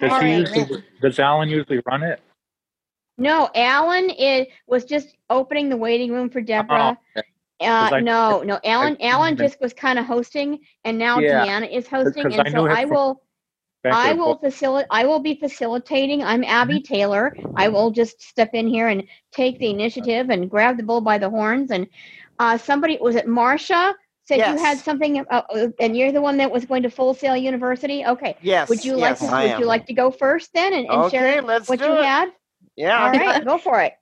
Does All he right. usually, does Alan usually run it? No, Alan is was just opening the waiting room for Deborah. Oh, Uh, I- no, no, Alan. I- Alan just was kind of hosting, and now Yeah, Deanna is hosting, and I so I will. I will facilitate. I will be facilitating. I'm Abby Taylor. I will just step in here and take the initiative and grab the bull by the horns. And uh, somebody was it Marcia said you had something, uh, and you're the one that was going to Full Sail University. Okay. Yes. Would you like yes, to? I Would am. you like to go first then and, and Okay, share let's what do you it. had? Yeah. All right, go for it.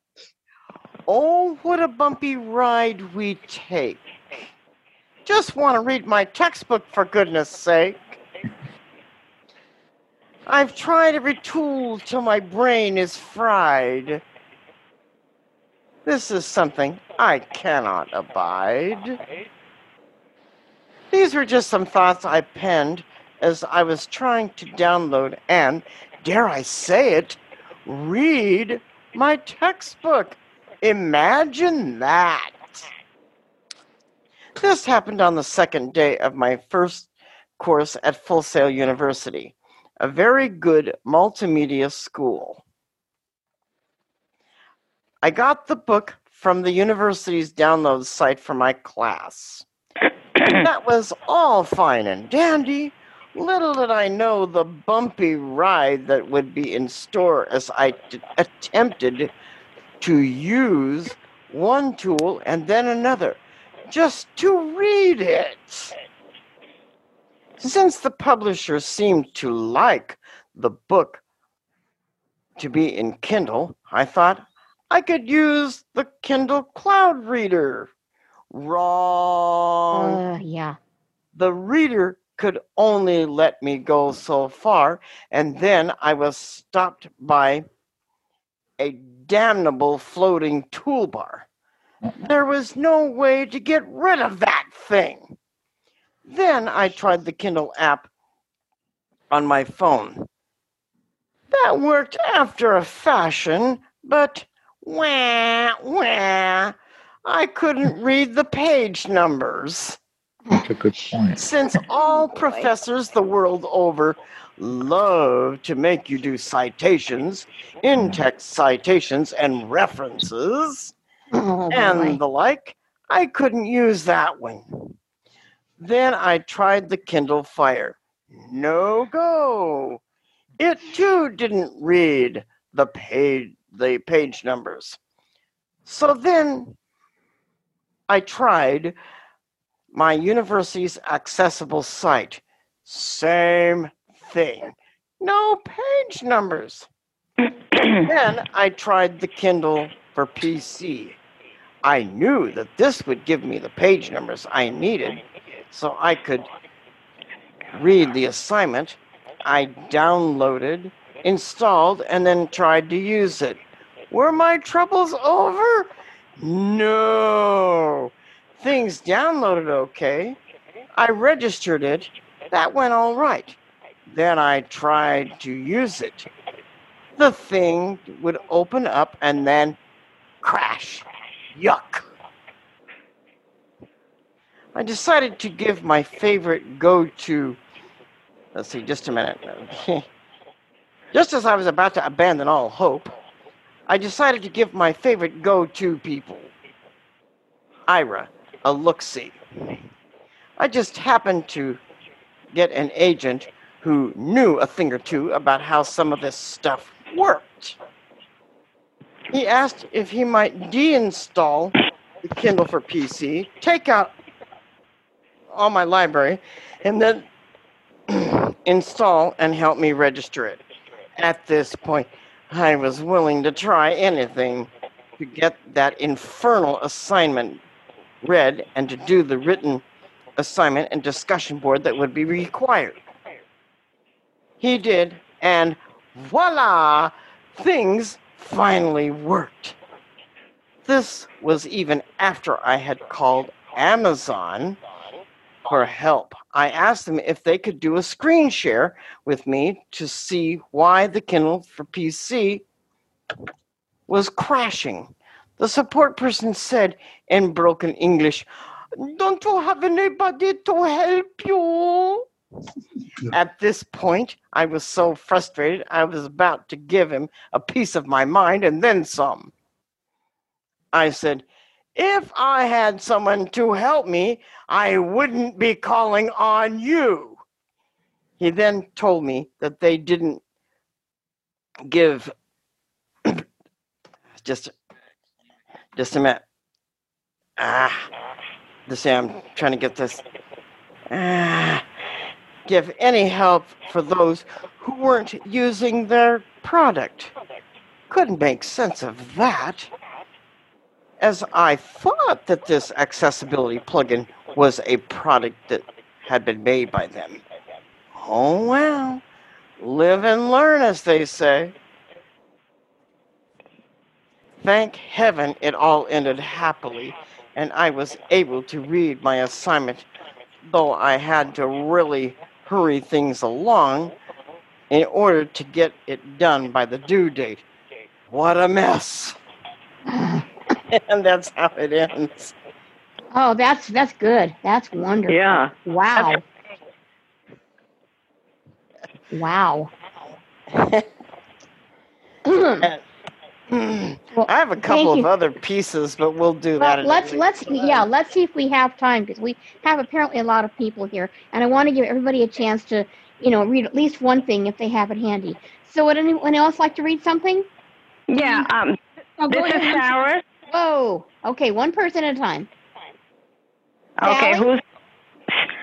Oh, what a bumpy ride we take. Just want to read my textbook for goodness sake. I've tried every tool till my brain is fried. This is something I cannot abide. These were just some thoughts I penned as I was trying to download and, dare I say it, read my textbook. Imagine that. This happened on the second day of my first course at Full Sail University, a very good multimedia school. I got the book from the university's download site for my class. that was all fine and dandy. Little did I know the bumpy ride that would be in store as I d- attempted to use one tool and then another just to read it. Since the publisher seemed to like the book to be in Kindle, I thought I could use the Kindle Cloud Reader. Wrong Uh, yeah. the reader could only let me go so far, and then I was stopped by a damnable floating toolbar. There was no way to get rid of that thing. Then I tried the Kindle app on my phone. That worked after a fashion, but wah, wah, I couldn't read the page numbers. That's a good point. Since all professors the world over love to make you do citations, in text citations, and references, Oh, and the like, I couldn't use that one. Then I tried the Kindle Fire. No go. It too didn't read the page the page numbers. So then I tried my university's accessible site. Same thing. No page numbers. then I tried the Kindle for PC. I knew that this would give me the page numbers I needed so I could read the assignment. I downloaded, installed, and then tried to use it. Were my troubles over? No. Things downloaded okay. I registered it. That went all right. Then I tried to use it. The thing would open up and then crash. Yuck. I decided to give my favorite go to. Let's see, just a minute. just as I was about to abandon all hope, I decided to give my favorite go to people Aira a look see. I just happened to get an agent who knew a thing or two about how some of this stuff worked. He asked if he might deinstall the Kindle for PC, take out all my library, and then install and help me register it. At this point, I was willing to try anything to get that infernal assignment read and to do the written assignment and discussion board that would be required. He did, and voila, things finally worked. This was even after I had called Amazon for help. I asked them if they could do a screen share with me to see why the Kindle for PC was crashing. The support person said in broken English, Don't you have anybody to help you? At this point, I was so frustrated, I was about to give him a piece of my mind and then some. I said, If I had someone to help me, I wouldn't be calling on you. He then told me that they didn't give just just a minute. Ah, this I'm trying to get this. Ah, give any help for those who weren't using their product. Couldn't make sense of that. As I thought that this accessibility plugin was a product that had been made by them. Oh well, live and learn, as they say. Thank heaven it all ended happily, and I was able to read my assignment, though I had to really hurry things along in order to get it done by the due date. What a mess! and that's how it ends. Oh, that's that's good. That's wonderful. Yeah. Wow. Wow. Well, I have a couple of other pieces, but we'll do that. Well, at let's let's time. yeah, let's see if we have time because we have apparently a lot of people here, and I want to give everybody a chance to, you know, read at least one thing if they have it handy. So, would anyone else like to read something? Yeah. Um, Oh, this is ahead. Sarah. Whoa. Okay, one person at a time. Okay. Sally? Who's?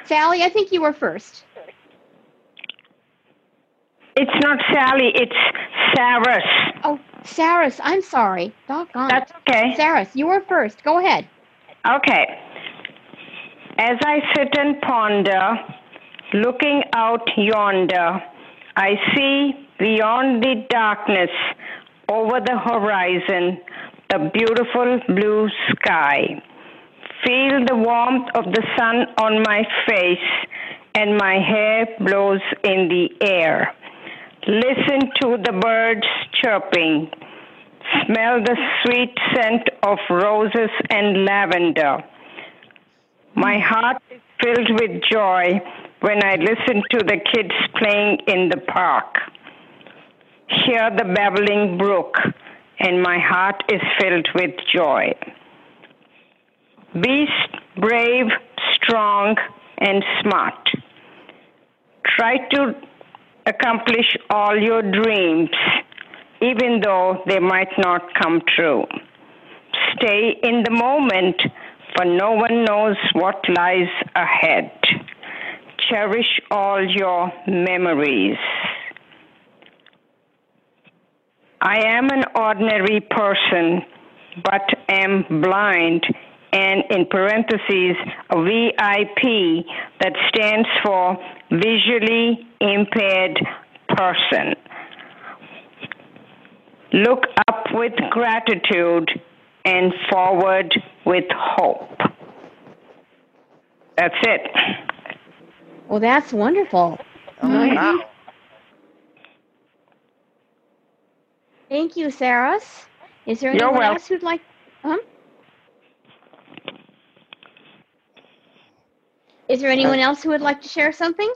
Sally, I think you were first. It's not Sally. It's Saris. Oh, Saris, I'm sorry. Doggone. That's okay. Saris, you were first. Go ahead. Okay. As I sit and ponder, looking out yonder, I see beyond the darkness, over the horizon, the beautiful blue sky. Feel the warmth of the sun on my face, and my hair blows in the air. Listen to the birds chirping. Smell the sweet scent of roses and lavender. My heart is filled with joy when I listen to the kids playing in the park. Hear the babbling brook, and my heart is filled with joy. Be brave, strong, and smart. Try to accomplish all your dreams, even though they might not come true. Stay in the moment, for no one knows what lies ahead. Cherish all your memories. I am an ordinary person, but am blind, and in parentheses, a VIP that stands for visually impaired person. Look up with gratitude and forward with hope. That's it. Well, that's wonderful. Oh, wow. Thank you, Saris. Is there You're anyone else who'd like? Huh? Is there anyone else who would like to share something?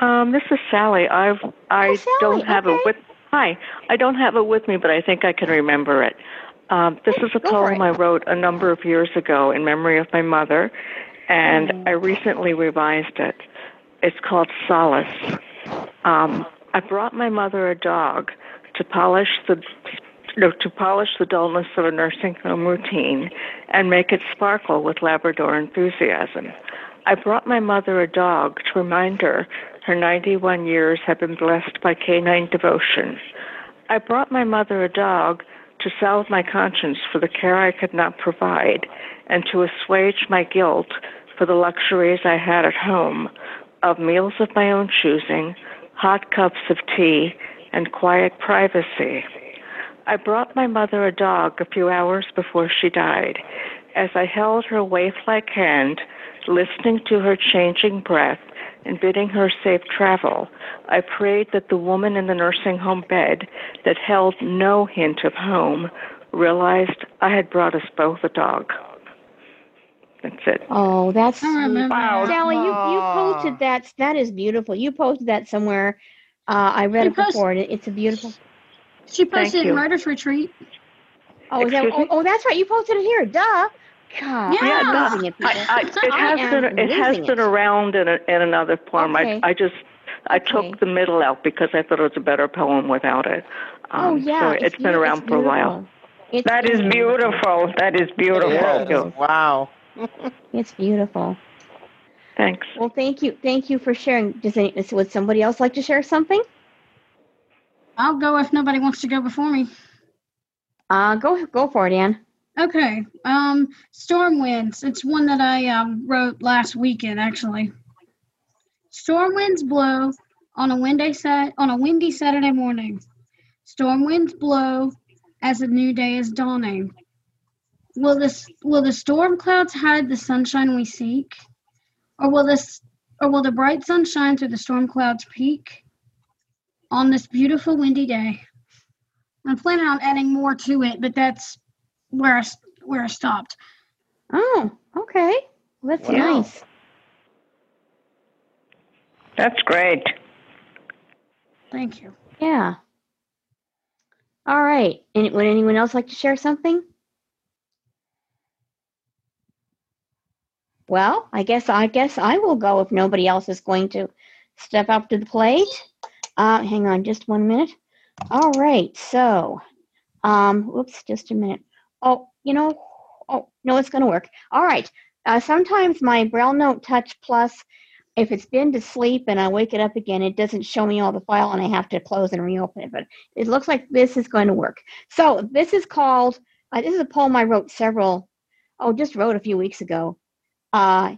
Um, this is Sally. I've I Oh, Sally, don't have okay. it with. Hi, I don't have it with me, but I think I can remember it. Um, this is a Go poem. I wrote a number of years ago in memory of my mother, and Mm. I recently revised it. It's called Solace. Um, I brought my mother a dog to polish the to polish the dullness of a nursing home routine and make it sparkle with Labrador enthusiasm. I brought my mother a dog to remind her her 91 years have been blessed by canine devotion. I brought my mother a dog to salve my conscience for the care I could not provide and to assuage my guilt for the luxuries I had at home of meals of my own choosing, hot cups of tea, and quiet privacy. I brought my mother a dog a few hours before she died. As I held her waif like hand, listening to her changing breath and bidding her safe travel, I prayed that the woman in the nursing home bed that held no hint of home realized I had brought us both a dog. That's it. Oh, that's I remember. Wow. Sally, you, you posted that. That is beautiful. You posted that somewhere. Uh, I read She it post- before. and it- It's a beautiful. She posted you. Writers Retreat. Oh, is that, oh, oh, that's right. You posted it here. Duh. God, Yeah. Yeah, I'm no, losing it. I, I, it has am been it has losing been it. around in, a, in another form. Okay. I I just I Okay. took the middle out because I thought it was a better poem without it. oh Um, yeah, so it's been beautiful. around It's for a while. It's That is beautiful. That is beautiful. It is. Wow. It's beautiful. Thanks. Well, thank you. Thank you for sharing. Does any, would somebody else like to share something? I'll go if nobody wants to go before me. Uh, go go for it, Ann. Okay. Um, storm winds. It's one that I um, wrote last weekend, actually. Storm winds blow on a windy sat on a windy Saturday morning. Storm winds blow as a new day is dawning. Will this will the storm clouds hide the sunshine we seek, or will this or will the bright sun shine through the storm clouds peak on this beautiful windy day? I'm planning on adding more to it, but that's where I, s- where I stopped. Oh, okay. Well, that's Wow. nice. That's great. Thank you. Yeah. All right. Any, would anyone else like to share something? Well, I guess I guess I will go if nobody else is going to step up to the plate. Uh, hang on just one minute. All right. So, um, whoops, just a minute. Oh, you know, oh no, it's going to work. All right. Uh, sometimes my Braille Note Touch Plus if it's been to sleep and I wake it up again, it doesn't show me all the file and I have to close and reopen it. But it looks like this is going to work. So this is called, uh, this is a poem I wrote several, oh, just wrote a few weeks ago uh,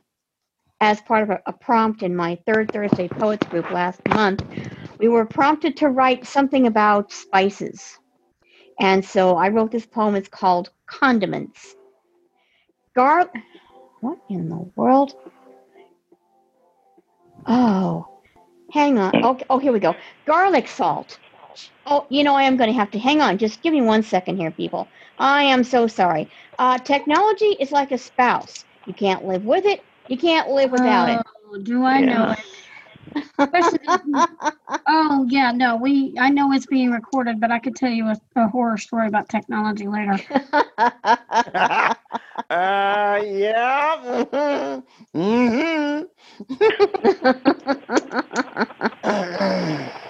as part of a, a prompt in my third Thursday Poets group last month. We were prompted to write something about spices. And so I wrote this poem. It's called Condiments. Gar, what in the world? Oh, hang on. Okay, oh, here we go. Garlic salt. Oh, you know, I am going to have to hang on. Just give me one second here, people. I am so sorry. Uh, technology is like a spouse. You can't live with it. You can't live without it. Oh, do I know it? Oh yeah, no, we. I know it's being recorded, but I could tell you a, a horror story about technology later. uh, yeah. Mm-hmm.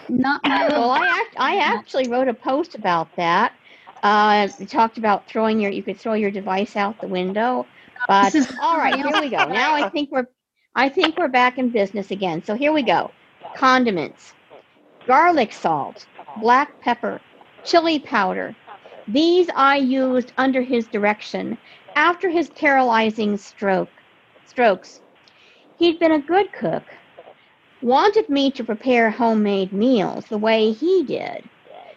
Not my well, I act, I actually wrote a post about that. Uh, it talked about throwing your you could throw your device out the window. But is- all right, here we go. Now I think we're I think we're back in business again. So here we go. Condiments. Garlic salt, black pepper, chili powder. These I used under his direction after his paralyzing stroke strokes. He'd been a good cook, wanted me to prepare homemade meals the way he did,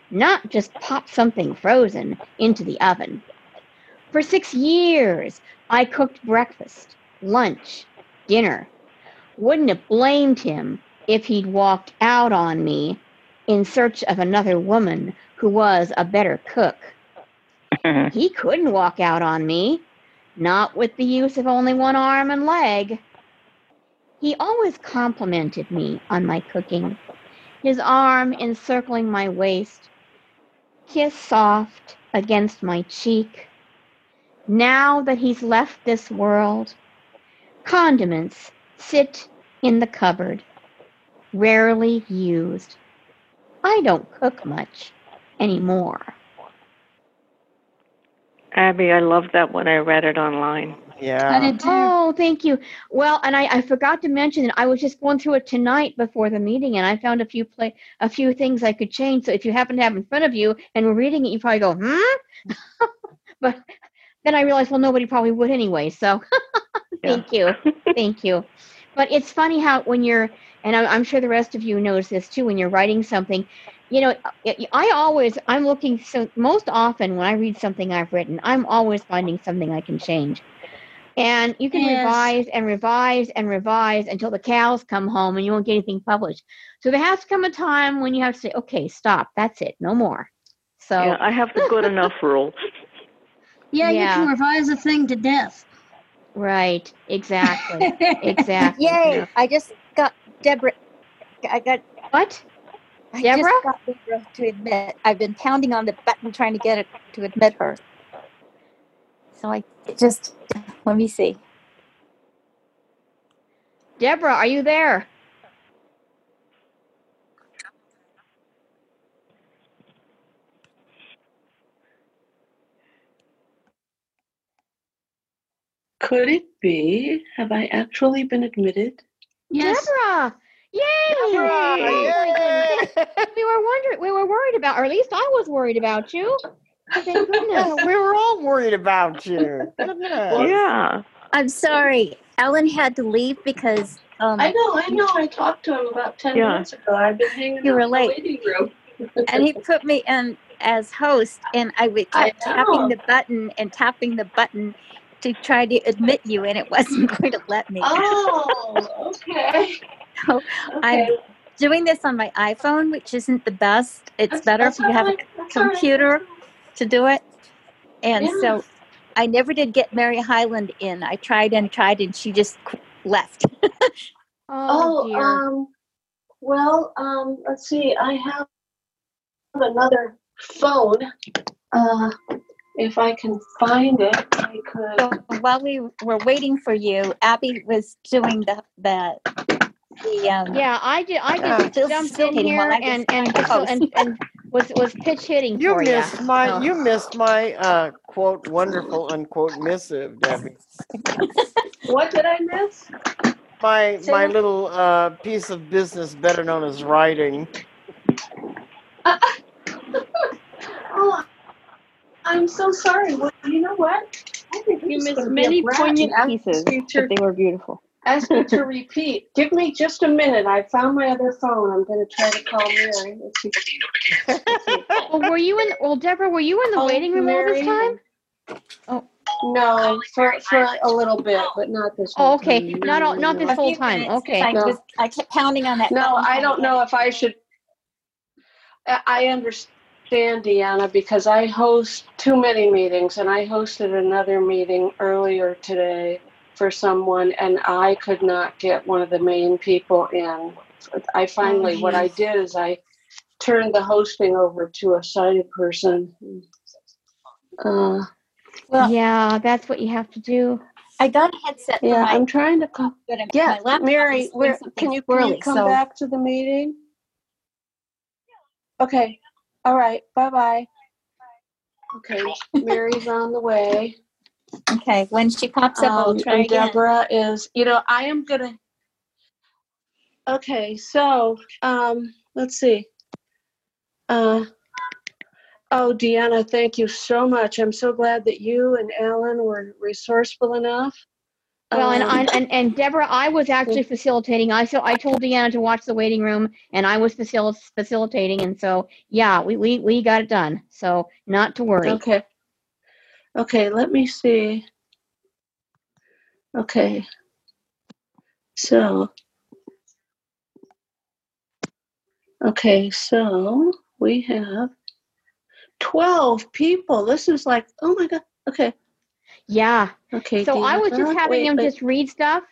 not just pop something frozen into the oven. For six years, I cooked breakfast, lunch, dinner. Wouldn't have blamed him if he'd walked out on me in search of another woman who was a better cook. He couldn't walk out on me, not with the use of only one arm and leg. He always complimented me on my cooking, his arm encircling my waist, kiss soft against my cheek. Now that he's left this world, condiments sit in the cupboard, rarely used. I don't cook much anymore. Abby, I loved that when I read it online. I Yeah. did too. Oh, thank you. Well, and I, I forgot to mention that I was just going through it tonight before the meeting, and I found a few play a few things I could change. So if you happen to have in front of you and we're reading it, you probably go, hmm. but then I realized, well, nobody probably would anyway. So thank you, thank you. But it's funny how when you're, and I'm, I'm sure the rest of you knows this too, when you're writing something, you know, I I always I'm looking so most often when I read something I've written, I'm always finding something I can change. And you can Yes. revise and revise and revise until the cows come home and you won't get anything published. So there has to come a time when you have to say, okay, stop, that's it, no more. So Yeah, I have the good enough rule. Yeah, Yeah. you can revise a thing to death. Right. Exactly. Exactly. Yay! I just got Deborah. I got. What? I Deborah? just got Deborah to admit. I've been pounding on the button trying to get it to admit her. So I just let me see. Deborah, are you there? Could it be? Have I actually been admitted? Yes. Deborah! Yay! Oh my goodness. We were wondering, we were worried about, or at least I was worried about you. Thank goodness. we were all worried about you. Goodness. Yeah. I'm sorry. Alan had to leave because um, I know, I know. I talked to him about 10 Yeah. minutes ago. I've been hanging You out were in the late. waiting room. and he put me in as host, and I was I tapping the button and tapping the button to try to admit you, and it wasn't going to let me. Oh, okay. So I'm doing this on my iPhone, which isn't the best. It's That's- better that's if you have a all right. That's computer to do it. And Yeah. so I never did get Mary Highland in. I tried and tried, and she just left. Oh, Oh, dear. um, well, um, let's see. I have another phone. Uh, if I can find it, I could. So while we were waiting for you, Abby was doing the the the um, yeah, I did. I just Still jumped in here while I was and and, to and and was was pitch hitting You for ya. missed my So- you missed my uh quote wonderful unquote missive, Debbie. What did I miss? My Say my what? little uh piece of business better known as writing. Oh, I'm so sorry. Well, you know what? I think I'm You missed gonna be a many poignant pieces, to- but they were beautiful. Ask me to repeat. Give me just a minute. I found my other phone. I'm going to try to call Mary. Well, were you in? Well, Deborah, were you in the Oh, waiting room all this time? Oh. No, for for a little bit, but not this whole Oh, okay. time. Not all, not this a whole time. Okay. I No. was I kept pounding on that. No, I don't know if I should. I I understand, Deanna, because I host too many meetings, and I hosted another meeting earlier today for someone, and I could not get one of the main people in. I finally, what I did is I turned the hosting over to a sighted person. Uh, Well- yeah, that's what you have to do. I got a headset yeah, my, I'm trying to come. but my Yeah, laptop Mary, where can you can you come so back to the meeting? Okay. All right. Bye bye. Okay, Mary's on the way. okay. When she pops up, I'll Um, try and again. Deborah is, you know, I am gonna. Okay, so um, let's see. Uh, oh, Deanna, thank you so much. I'm so glad that you and Alan were resourceful enough. Well, and, Um, I, and and Deborah, I was actually facilitating. I so I told Deanna to watch the waiting room, and I was facil- facilitating, and so yeah, we, we we got it done. So not to worry. Okay. Okay, let me see. Okay. So. Okay, so we have 12 people. This is like, oh my God. Okay. Yeah. Okay. So I was just having wait, him wait. just read stuff.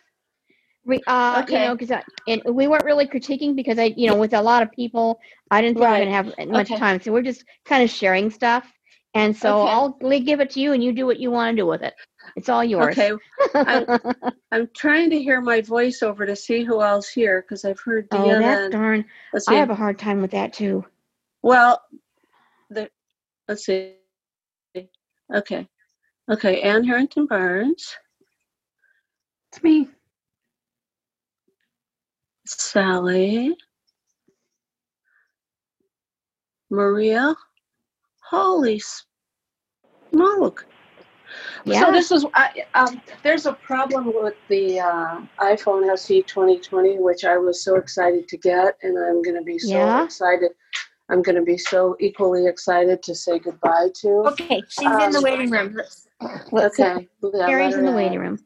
Re, uh, you know, because and we weren't really critiquing because I, you know, with a lot of people, I didn't think we Right. were gonna have much Okay. time. So we're just kind of sharing stuff. And so Okay. I'll give it to you, and you do what you want to do with it. It's all yours. Okay. I'm, I'm trying to hear my voiceover to see who else here because I've heard oh, Deanna. that's and- darn. let's see. I have a hard time with that too. Well, the let's see. Okay, okay. Ann Harrington Barnes, It's me. Sally, Maria. Holy smoke! Yeah. So this is I, um, there's a problem with the uh, iPhone SE 2020, which I was so excited to get, and I'm going to be so Yeah? excited. I'm going to be so equally excited to say goodbye to. Okay, she's in the Um, waiting room. Let's, let's. Okay, yeah, Mary's let in the waiting room.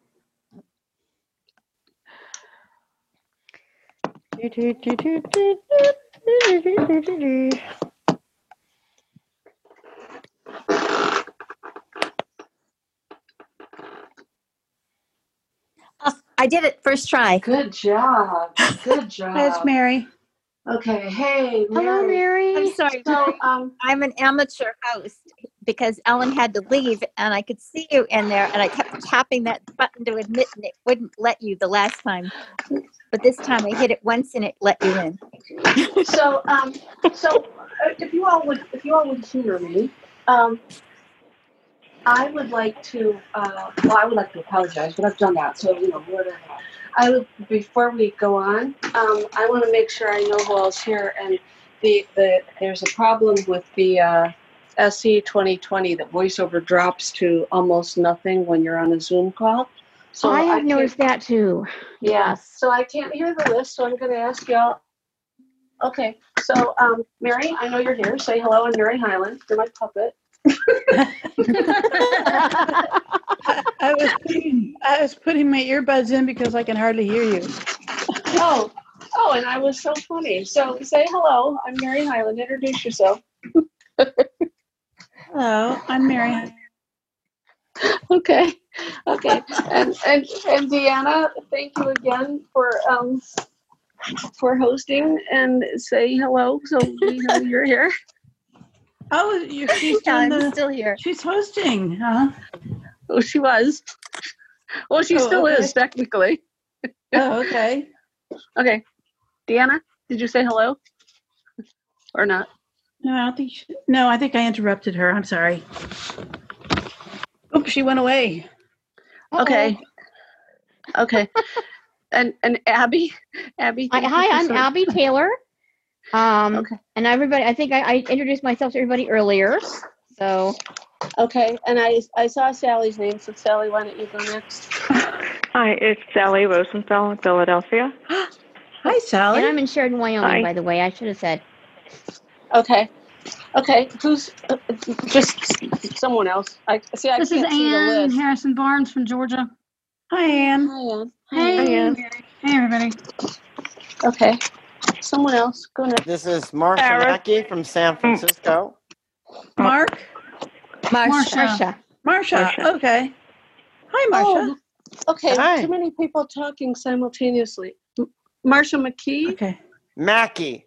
I did it first try. Good job. Good job. That's Mary. Okay. Hey, Mary. Hello, Mary. I'm sorry. So, um, I'm an amateur host because Alan had to leave and I could see you in there and I kept tapping that button to admit and it wouldn't let you the last time. But this time I hit it once and it let you in. so, um, so uh, if you all would, if you all would humor me, um, I would like to, uh, well, I would like to apologize, but I've done that, so, you know, whatever. I would, before we go on, um, I want to make sure I know who else here, and the, the, there's a problem with the, uh, SE 2020, that voiceover drops to almost nothing when you're on a Zoom call. So I have can't- noticed that too. yeah, Yes. so I can't hear the list, so I'm gonna ask y'all. Okay, so, um, Mary, I know you're here. Say hello, I'm Mary Highland. You're my puppet. I was putting, I was putting my earbuds in because I can hardly hear you. Oh, oh, and I was so funny. So say hello, I'm Mary Highland. Introduce yourself. Hello, I'm Mary. Okay, okay. And, and, and Deanna, thank you again for, um, for hosting and say hello, so we know you're here. Oh, you're, she's Yeah, I'm the, still here. she's hosting, huh? Oh, she was. Well, she Oh, still okay. is technically. Oh, okay. Okay. Deanna, did you say hello? Or not? No, I don't think, she, no, I think I interrupted her. I'm sorry. Oops, she went away. Okay. Okay. and and Abby, Abby. Hi, hi, I'm sort- Abby Taylor. Um, Okay. and everybody, I think I, I introduced myself to everybody earlier. So, Okay, and I I saw Sally's name, so Sally, why don't you go next? Hi, it's Sally Rosenthal in Philadelphia. Hi, Sally. and I'm in Sheridan, Wyoming, Hi. by the way. I should have said. Okay. Okay, who's uh, just someone else? I see. I This is can't see the Ann. Harrison Barnes from Georgia. Hi, Ann. Hi, Ann. Hey, Ann. Mary. hey, everybody. Okay, someone else. Go next. This is Marcia Sarah. Mackey from San Francisco. Mark. Marcia. Marsha. Marsha. Marsha. Okay. Hi, Marsha. Oh, okay. Hi. Too many people talking simultaneously. M- Marsha McKee. Okay. Mackey.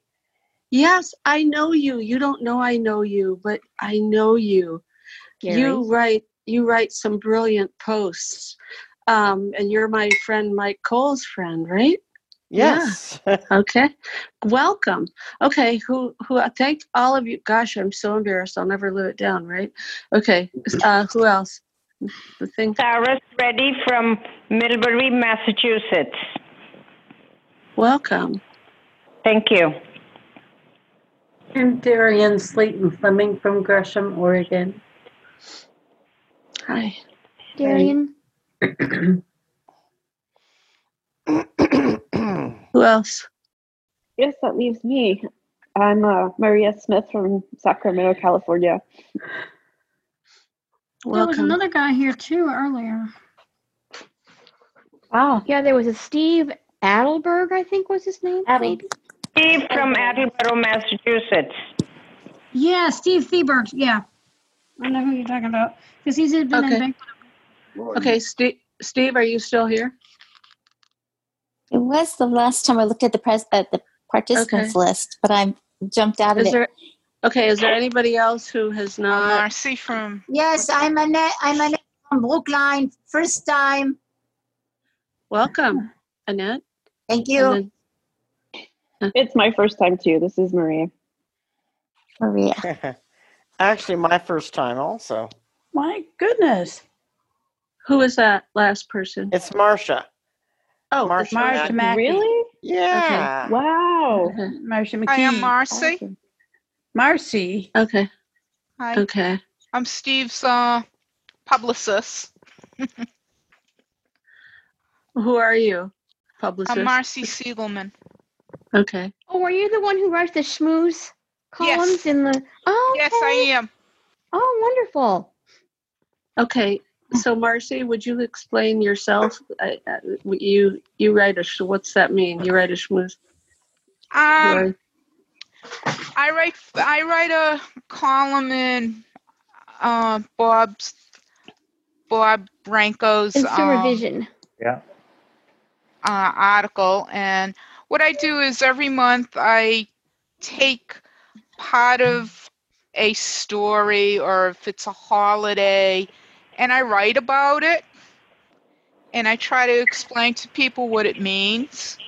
Yes, I know you. You don't know I know you, but I know you. Gary. You write you write some brilliant posts. Um, and you're my friend Mike Cole's friend, right? Yes. Okay. Welcome. Okay, who who thank all of you. Gosh, I'm so embarrassed. I'll never live it down, right? Okay. Uh who else? The thing Sarah's ready from Millbury, Massachusetts. welcome. Thank you. I'm Darian Slayton Fleming from Gresham, Oregon. Hi. Darian. Who else? Yes, that leaves me. I'm uh, Maria Smith from Sacramento, California. There was Welcome. another guy here too earlier. Wow. Yeah, there was a Steve Adelberg, I think was his name. Adel- Maybe. Steve from Attleboro, Massachusetts. Yeah, Steve Thieberg. Yeah. I know who you're talking about because he's been Okay. in bank. Okay, Steve Steve, are you still here? It was the last time I looked at the pres at the participants list, but I jumped out of Is it. there okay, is there anybody else who has oh, not Marcy from Yes, I'm Annette. I'm Annette from Brookline. First time. welcome, Annette? Thank And you. then- It's my first time too. This is Maria. Maria. Actually, my first time also. My goodness. who is that last person? It's Marcia. Oh, Marcia. Marsha Mackey. Mackey. Really? Yeah. Okay. Wow. Okay. Marsha McKee. Hi, I'm Marcy. Awesome. Marcy. Okay. Hi, Okay. I'm Steve's uh, publicist. Who are you? Publicist. I'm Marcy Siegelman. Okay. Oh, are you the one who writes the schmooze columns Yes. in the? Oh, Yes, I am. Oh, wonderful. Okay. So Marcy, would you explain yourself? I, I, you you write a sh- what's that mean? You write a schmooze. Um, I write I write a column in uh, Bob's Bob Branco's Consumer um, Vision. Yeah. uh, article. And what I do is every month I take part of a story or if it's a holiday and I write about it and I try to explain to people what it means.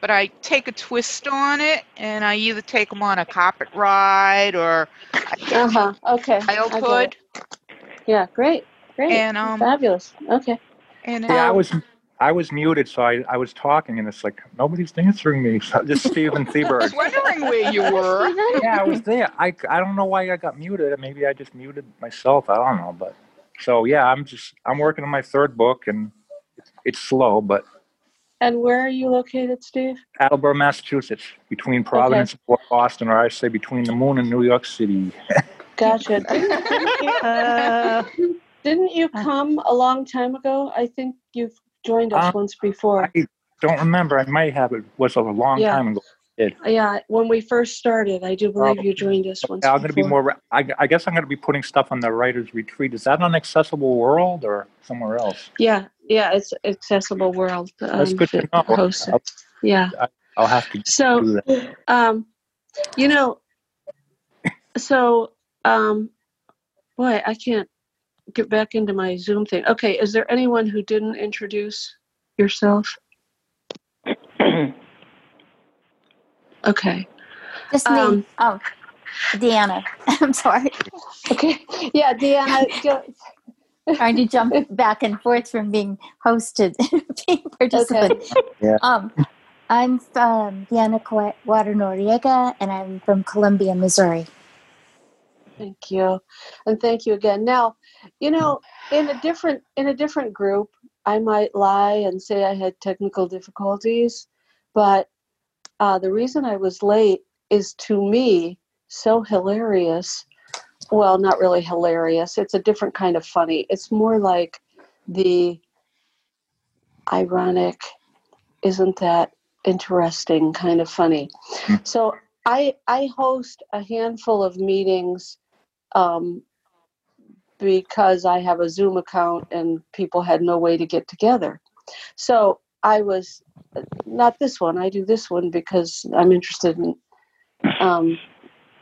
But I take a twist on it and I either take them on a carpet ride or Uh huh. Okay. I get it. childhood. Yeah. Great. Great. And, um, Fabulous. Okay. And Yeah, I was I was muted, so I, I was talking, and it's like nobody's answering me. So just Steven I was wondering where you were. Yeah, I was there. I, I don't know why I got muted. Maybe I just muted myself. I don't know, but so yeah, I'm just I'm working on my third book, and it's slow, but And where are you located, Steve? Attleboro, Massachusetts, between Providence and Boston, or I say between the moon and New York City. Gotcha. Didn't, didn't you, Uh, didn't you come a long time ago? I think you've joined us Uh, once before. I don't remember. I might have. It was a long Yeah. time ago. I did. Yeah, when we first started, I do believe you joined us once I'm going to be more. I, I guess I'm going to be putting stuff on the writers' retreat. Is that on Accessible World or somewhere else? Yeah, yeah, it's accessible world. That's um, good to know. hosts. I'll, Yeah. I'll have to So, do that. um, you know, so, um, boy, I can't get back into my Zoom thing. Okay, is there anyone who didn't introduce yourself? Okay. Just me. Um, oh, Deanna. I'm sorry. Okay. Yeah, Deanna. go- Trying to jump back and forth from being hosted, being participant. Yeah. Um, I'm from Deanna Qua- Water Noriega, and I'm from Columbia, Missouri. Thank you, and thank you again. Now, you know, in a different in a different group, I might lie and say I had technical difficulties, but uh, the reason I was late is to me so hilarious. Well, not really hilarious. It's a different kind of funny. It's more like the ironic, isn't that interesting kind of funny. So I I host a handful of meetings um, because I have a Zoom account and people had no way to get together. So I was not this one. I do this one because I'm interested in um,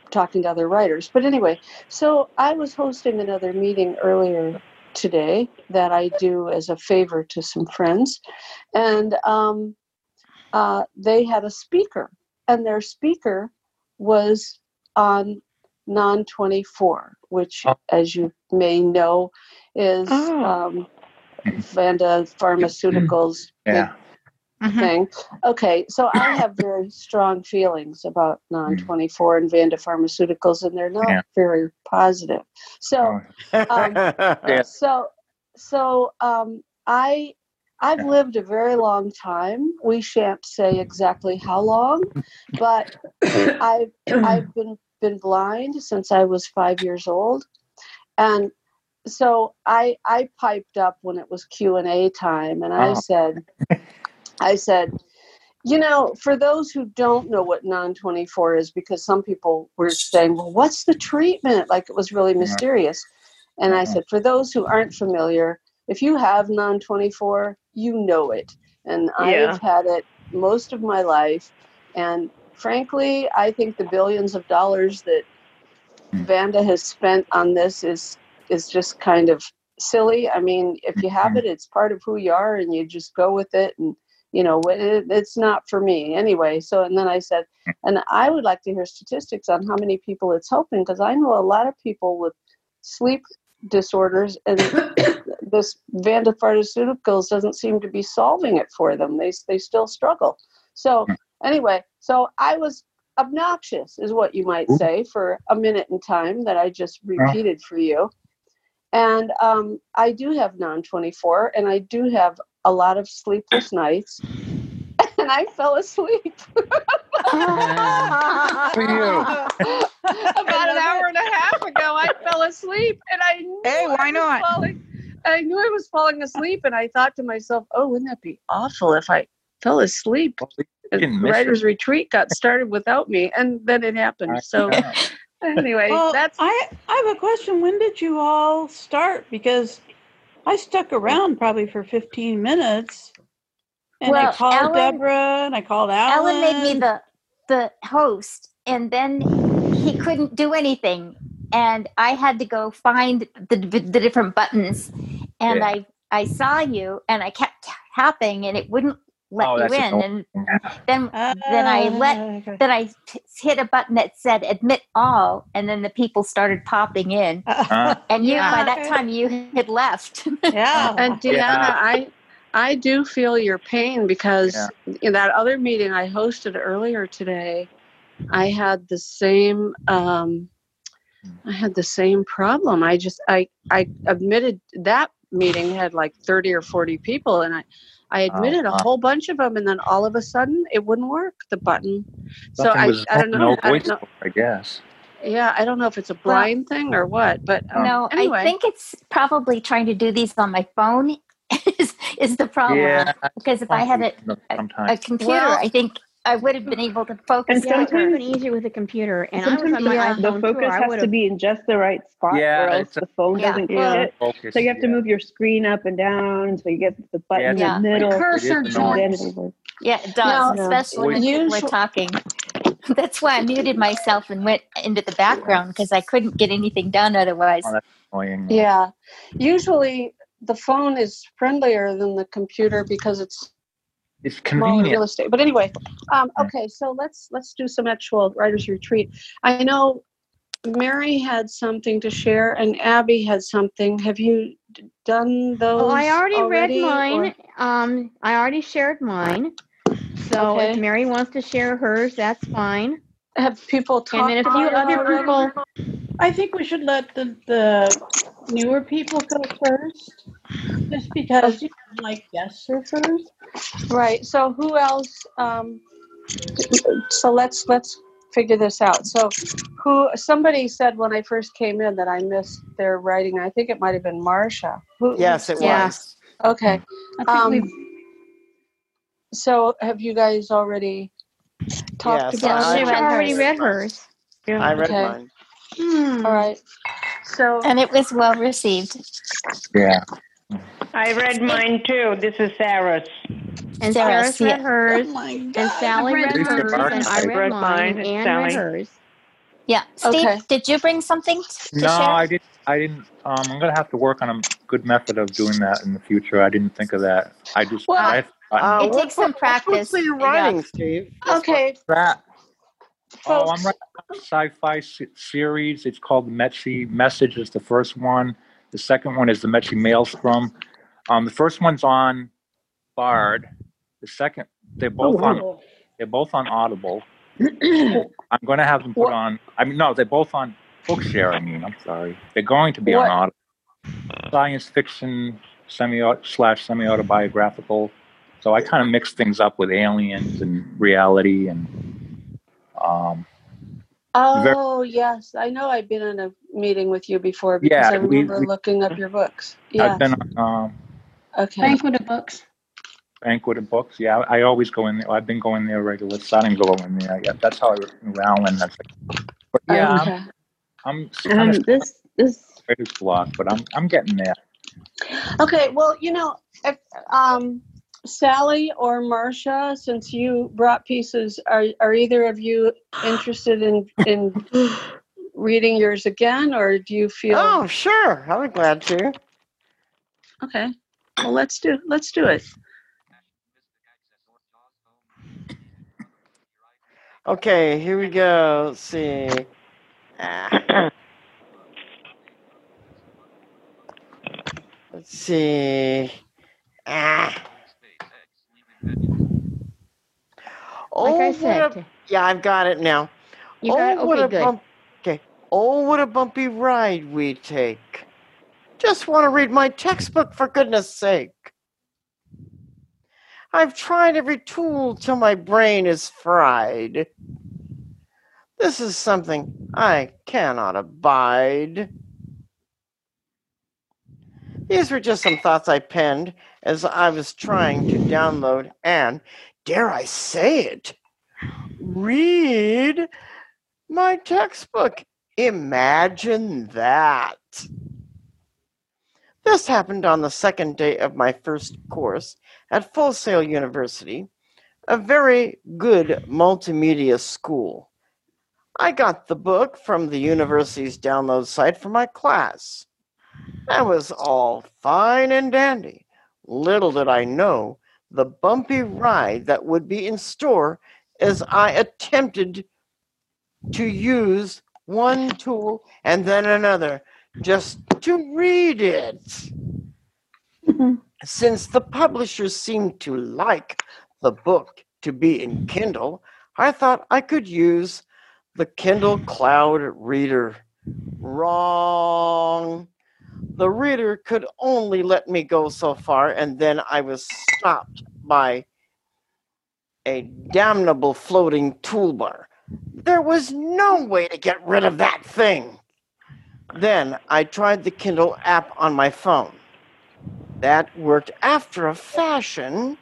talking to other writers. But anyway, so I was hosting another meeting earlier today that I do as a favor to some friends, and um, uh, they had a speaker, and their speaker was on non 24, which, as you may know, is Oh. um, Vanda Pharmaceuticals Yeah. thing. Okay, so I have very strong feelings about non 24 and Vanda Pharmaceuticals, and they're not Yeah. very positive. So, um, Yeah. so, so um, I. I've lived a very long time. We shan't say exactly how long, but I've I've been been blind since I was five years old, and so I I piped up when it was Q and A time, and I Oh. said, I said, you know, for those who don't know what non twenty four is, because some people were saying, well, what's the treatment? Like it was really mysterious, and I uh-huh. said, for those who aren't familiar, if you have non twenty four, you know it, and Yeah. I've had it most of my life, and frankly, I think the billions of dollars that hmm. Vanda has spent on this is is just kind of silly. I mean, if you have hmm. it, it's part of who you are, and you just go with it. And you know, it, it's not for me anyway. So, and then I said, hmm. and I would like to hear statistics on how many people it's helping because I know a lot of people with sleep disorders, and this Vanda Pharmaceuticals doesn't seem to be solving it for them. They they still struggle. So anyway, so I was obnoxious, is what you might say, for a minute in time that I just repeated for you. And um, I do have non 24, and I do have a lot of sleepless nights. And I fell asleep. For you. About an hour and a half ago, I fell asleep, and I knew Hey, I why was not? Falling, I knew I was falling asleep, and I thought to myself, "Oh, wouldn't that be awful if I fell asleep?" Uh, didn't Writers' Retreat got started without me, and then it happened. So anyway, Well, that's I, I have a question. When did you all start? Because I stuck around probably for 15 minutes. And I Well, called Ellen- Deborah and I called Alan. Alan made me the the host, and then he couldn't do anything, and I had to go find the the different buttons, and Yeah. I I saw you, and I kept tapping, and it wouldn't let Oh, you in, annoying. and then then I let Ah, okay. then I t- hit a button that said admit all, and then the people started popping in, Uh, and you Yeah. by that time you had left. Yeah. And Deanna, Yeah. I I do feel your pain because Yeah. in that other meeting I hosted earlier today, I had the same um, I had the same problem. I just I I admitted that meeting had like 30 or 40 people and I I Oh, admitted a whole bunch of them and then all of a sudden it wouldn't work the button. So Something I I don't no know I don't know I guess. yeah, I don't know if it's a blind thing or what, but um, no, anyway. I think it's probably trying to do these on my phone. is, is the problem Yeah, because if I had a, a sometimes. computer, Well- I think I would have been able to focus And Yeah, it's easier with a computer. And I was Sometimes on my yeah, the iPhone too. focus I has to be in just the right spot, Yeah, or else the phone Yeah, doesn't well, get it. Focus, So you have to yeah. move your screen up and down so you get the button Yeah, in the Yeah. middle. Cursor It is And then joints. Yeah, it Now, does, especially when people usually, are talking. That's why I muted myself and went into the background because I couldn't get anything done otherwise. Oh, yeah, usually the phone is friendlier than the computer because it's It's smaller real estate. But anyway, um, okay, so let's let's do some actual writers retreat. I know Mary had something to share and Abby had something. Have you d- done those? Oh, I already, read or- mine. Um, I already shared mine. So Okay. if Mary wants to share hers, that's fine. Have people talked And then a few other already? people. I think we should let the, the newer people go first, just because, you know, like guests are first. Right. So who else? Um, so let's let's figure this out. So who? Somebody said when I first came in that I missed their writing. I think it might have been Marcia. Who, Yes, it Yeah. was. Okay. Um, So have you guys already talked Yes, about I she it? read I've already hers. read hers. I read Okay. mine. Hmm. All right. So And it was well received. Yeah. I read mine too. This is Sarah's. And Sarah's, Sarah's read hers. oh And Sally I've read hers. the And I I read read mine. mine, And and Anne Sally. read hers. Yeah. Steve, Okay. did you bring something t- to No, share? I didn't. I didn't. Um, I'm gonna have to work on a good method of doing that in the future. I didn't think of that. I just. Well, I, I, Uh, It what takes some book- what practice. are you Yeah. writing, Steve? okay, that. Oh, I'm folks. writing a sci-fi se- series. It's called the Metsi Message. Is the first one. The second one is the Metsi Maelstrom. Um, the first one's on Bard. The second, they're Oh, both on. They're both on Audible. I'm going to have them put What- on. I mean, no, they're both on Bookshare. I mean, I'm sorry. They're going to be What- on Audible. Science fiction, semi slash semi autobiographical. So I kind of mix things up with aliens and reality and um, Very- Oh yes, I know. I've been in a meeting with you before because Yeah, I we- remember we- looking up your books. Yeah. I've been on um, Okay. Banquet of Books. Banquet of Books. Yeah, I, I always go in there. I've been going there regularly. So I didn't go in there. Yeah, that's how I knew Alan. That's but yeah, Okay. I'm, I'm Um, of this this writer's block, but I'm I'm getting there. Okay. Well, you know, if, um, Sally or Marcia, since you brought pieces, are are either of you interested in in reading yours again, or do you feel? Oh, sure. I'll be glad to. Okay. Well, let's do let's do it. Okay, here we go. Let's see. Let's see. Ah. Like I oh, said, a- yeah, I've got it now. you got oh, what a good. bump. Okay. Oh, what a bumpy ride we take. Just want to read my textbook for goodness sake. I've tried every tool till my brain is fried. This is something I cannot abide. These were just some thoughts I penned as I was trying to download and, dare I say it, read my textbook. Imagine that. This happened on the second day of my first course at Full Sail University, a very good multimedia school. I got the book from the university's download site for my class. That was all fine and dandy. Little did I know the bumpy ride that would be in store as I attempted to use one tool and then another just to read it. Mm-hmm. Since the publishers seemed to like the book to be in Kindle, I thought I could use the Kindle Cloud Reader. Wrong. The reader could only let me go so far, and then I was stopped by a damnable floating toolbar. There was no way to get rid of that thing. Then I tried the Kindle app on my phone. That worked after a fashion,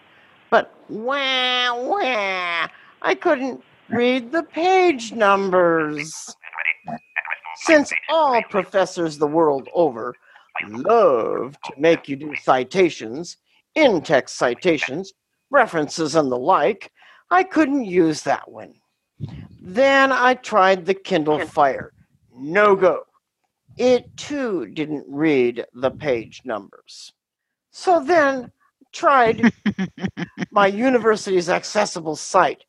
but wah, wah, I couldn't read the page numbers. Since all professors the world over love to make you do citations, in text citations, references, and the like, I couldn't use that one. Then I tried the Kindle Fire. No go. It too didn't read the page numbers. So then tried my university's accessible site.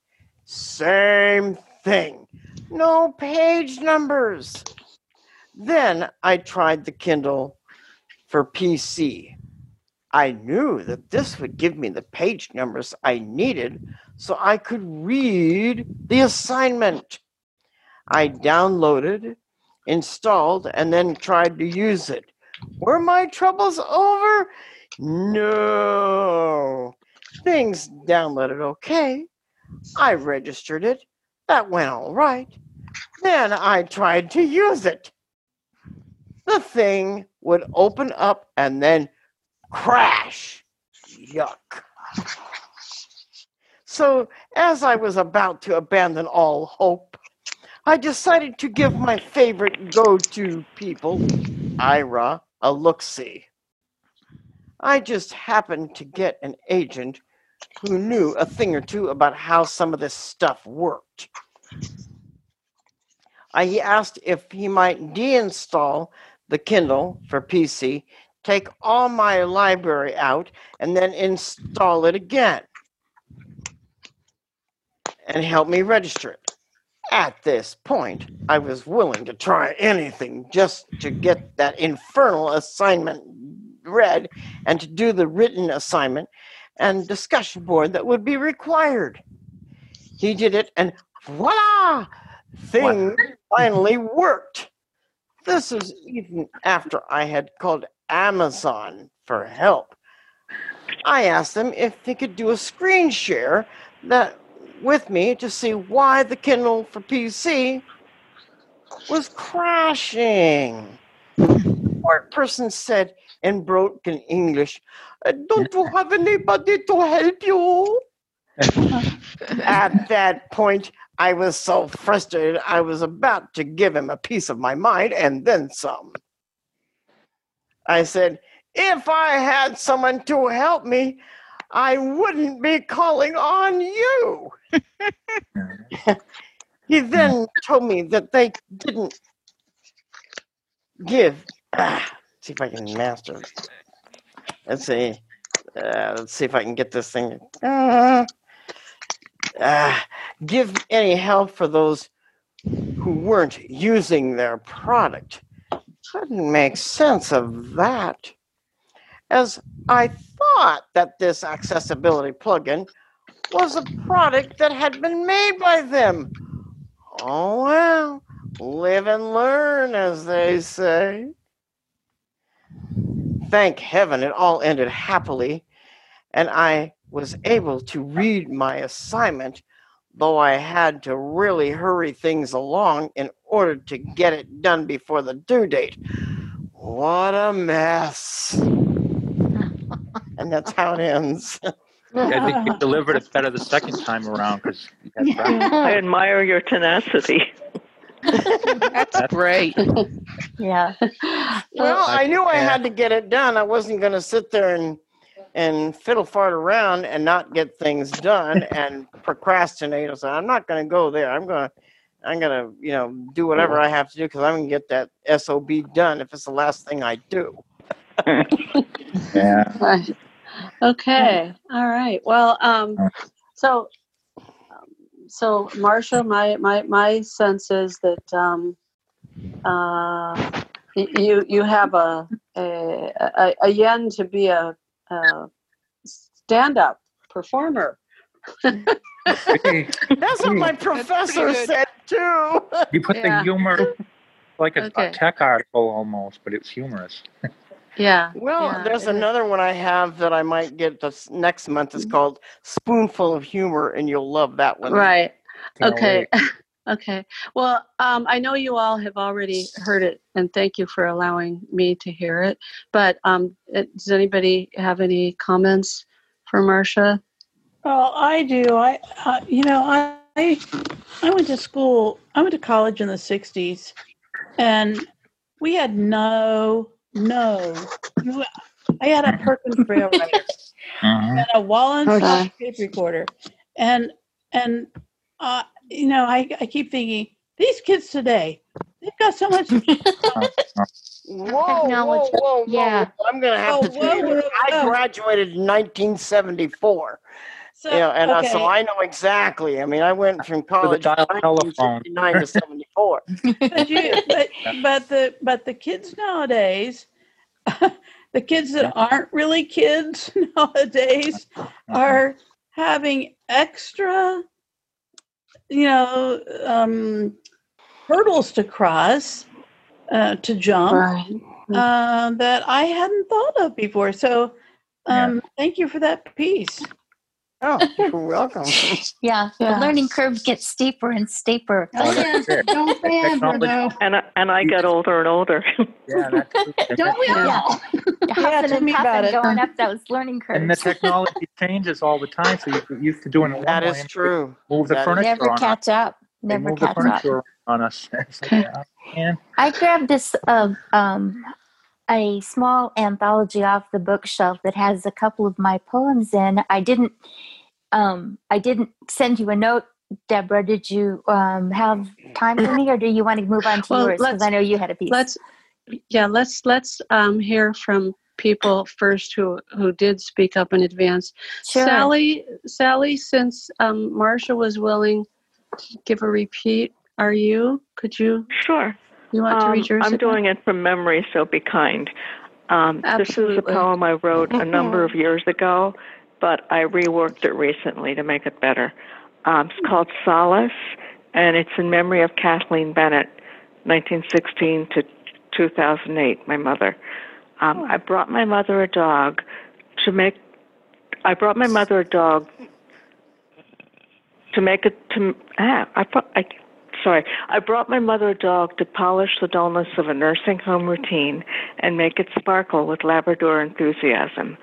Same thing. No page numbers. Then I tried the Kindle for PC. I knew that this would give me the page numbers I needed so I could read the assignment. I downloaded, installed, and then tried to use it. Were my troubles over? No. Things downloaded okay. I registered it. That went all right. Then I tried to use it. The thing would open up and then crash. Yuck. So, as I was about to abandon all hope, I decided to give my favorite go to people, Aira, a look see. I just happened to get an agent who knew a thing or two about how some of this stuff worked. I asked if he might deinstall the Kindle for PC, take all my library out, and then install it again and help me register it. At this point, I was willing to try anything just to get that infernal assignment read and to do the written assignment and discussion board that would be required. He did it, and voila! Thing finally worked. This is even after I had called Amazon for help. I asked them if they could do a screen share that with me to see why the Kindle for PC was crashing. Poor person said in broken English, "Uh, Don't you have anybody to help you? At that point, I was so frustrated, I was about to give him a piece of my mind and then some. I said, If I had someone to help me, I wouldn't be calling on you. he then told me that they didn't give. Ah, see if I can master. Let's see. Uh, let's see if I can get this thing. Uh, uh, give any help for those who weren't using their product. Couldn't make sense of that. As I thought that this accessibility plugin was a product that had been made by them. Oh well, live and learn, as they say. Thank heaven it all ended happily, and I was able to read my assignment, though I had to really hurry things along in order to get it done before the due date. What a mess. and that's how it ends. I think you delivered it better the second time around because I admire your tenacity. That's great. Yeah. Well, I knew I Yeah. had to get it done. I wasn't going to sit there and and fiddle fart around and not get things done and procrastinate. I said, I'm not going to go there. I'm going to I'm going to, you know, do whatever I have to do because I'm going to get that SOB done if it's the last thing I do. Yeah. Right. Okay. All right. Well, um, so, um, so Marcia, my, my, my sense is that, um, uh, you, you have a, a, a, a yen to be a, a stand-up performer. That's what my professor said too. you put Yeah. the humor like a, Okay. a tech article almost, but it's humorous. Yeah. Well, yeah, there's it is. another one I have that I might get this next month. It's mm-hmm. called Spoonful of Humor, and you'll love that one. Right. Can't Okay. wait. okay. Well, um, I know you all have already heard it, and thank you for allowing me to hear it. But um, it, does anybody have any comments for Marcia? Well, I do. I, uh, you know, I, I, I went to school. I went to college in the '60s, and we had no, no. I had a Perkins Braille writer Mhm. and a Wallen Okay. tape recorder, and and uh, you know, I I keep thinking these kids today, they've got so much. Whoa, whoa, Technology. whoa, whoa! Yeah. I'm gonna have Oh, to tell whoa, whoa, I graduated in 1974. So, yeah, and uh, so. I know exactly. I mean, I went from college from dial telephone. 1969 to 74. but you but but the but the kids nowadays the kids that aren't really kids nowadays are having extra you know um hurdles to cross uh, to jump Right. uh, that i hadn't thought of before. So um thank you for that piece Oh, you're welcome. Yeah. Yeah. The learning curve gets steeper and steeper. Oh, yeah. Don't say ever, Technology. though. And I, and I get older and older. Yeah, that's true. And Don't we the- Yeah. all? Yeah, Huffing tell and me about it. going up those learning curves. And the technology changes all the time, so you get used to doing it one That way is and true. Move the That is- furniture Never on us. catch up. Never move the catch up. on us. Like, Okay. I grabbed this uh, um, a small anthology off the bookshelf that has a couple of my poems in. I didn't um, I didn't send you a note, Deborah. Did you um, have time for me, or do you want to move on to Well, yours? Because I know you had a piece. Let's yeah, let's let's um, hear from people first who who did speak up in advance. sure. Sally, Sally, since um, Marcia was willing, to give a repeat. Are you? Could you? Sure. You want to Um, read yours? I'm again? doing it from memory, so be kind. Um, this is a poem I wrote a number of years ago, but I reworked it recently to make it better. Um, it's called Solace, and it's in memory of Kathleen Bennett, 1916 to 2008, my mother. Um, I brought my mother a dog to make. I brought my mother a dog to make it to. Ah, I, I sorry. I brought my mother a dog to polish the dullness of a nursing home routine and make it sparkle with Labrador enthusiasm.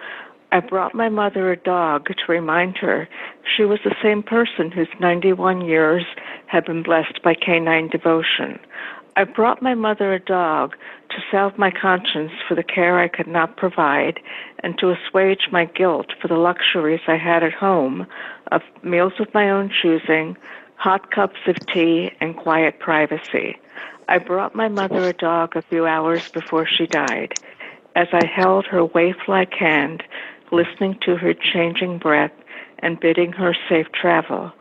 I brought my mother a dog to remind her she was the same person whose 91 years had been blessed by canine devotion. I brought my mother a dog to salve my conscience for the care I could not provide and to assuage my guilt for the luxuries I had at home of meals of my own choosing, hot cups of tea, and quiet privacy. I brought my mother a dog a few hours before she died. As I held her waif like hand, listening to her changing breath and bidding her safe travel,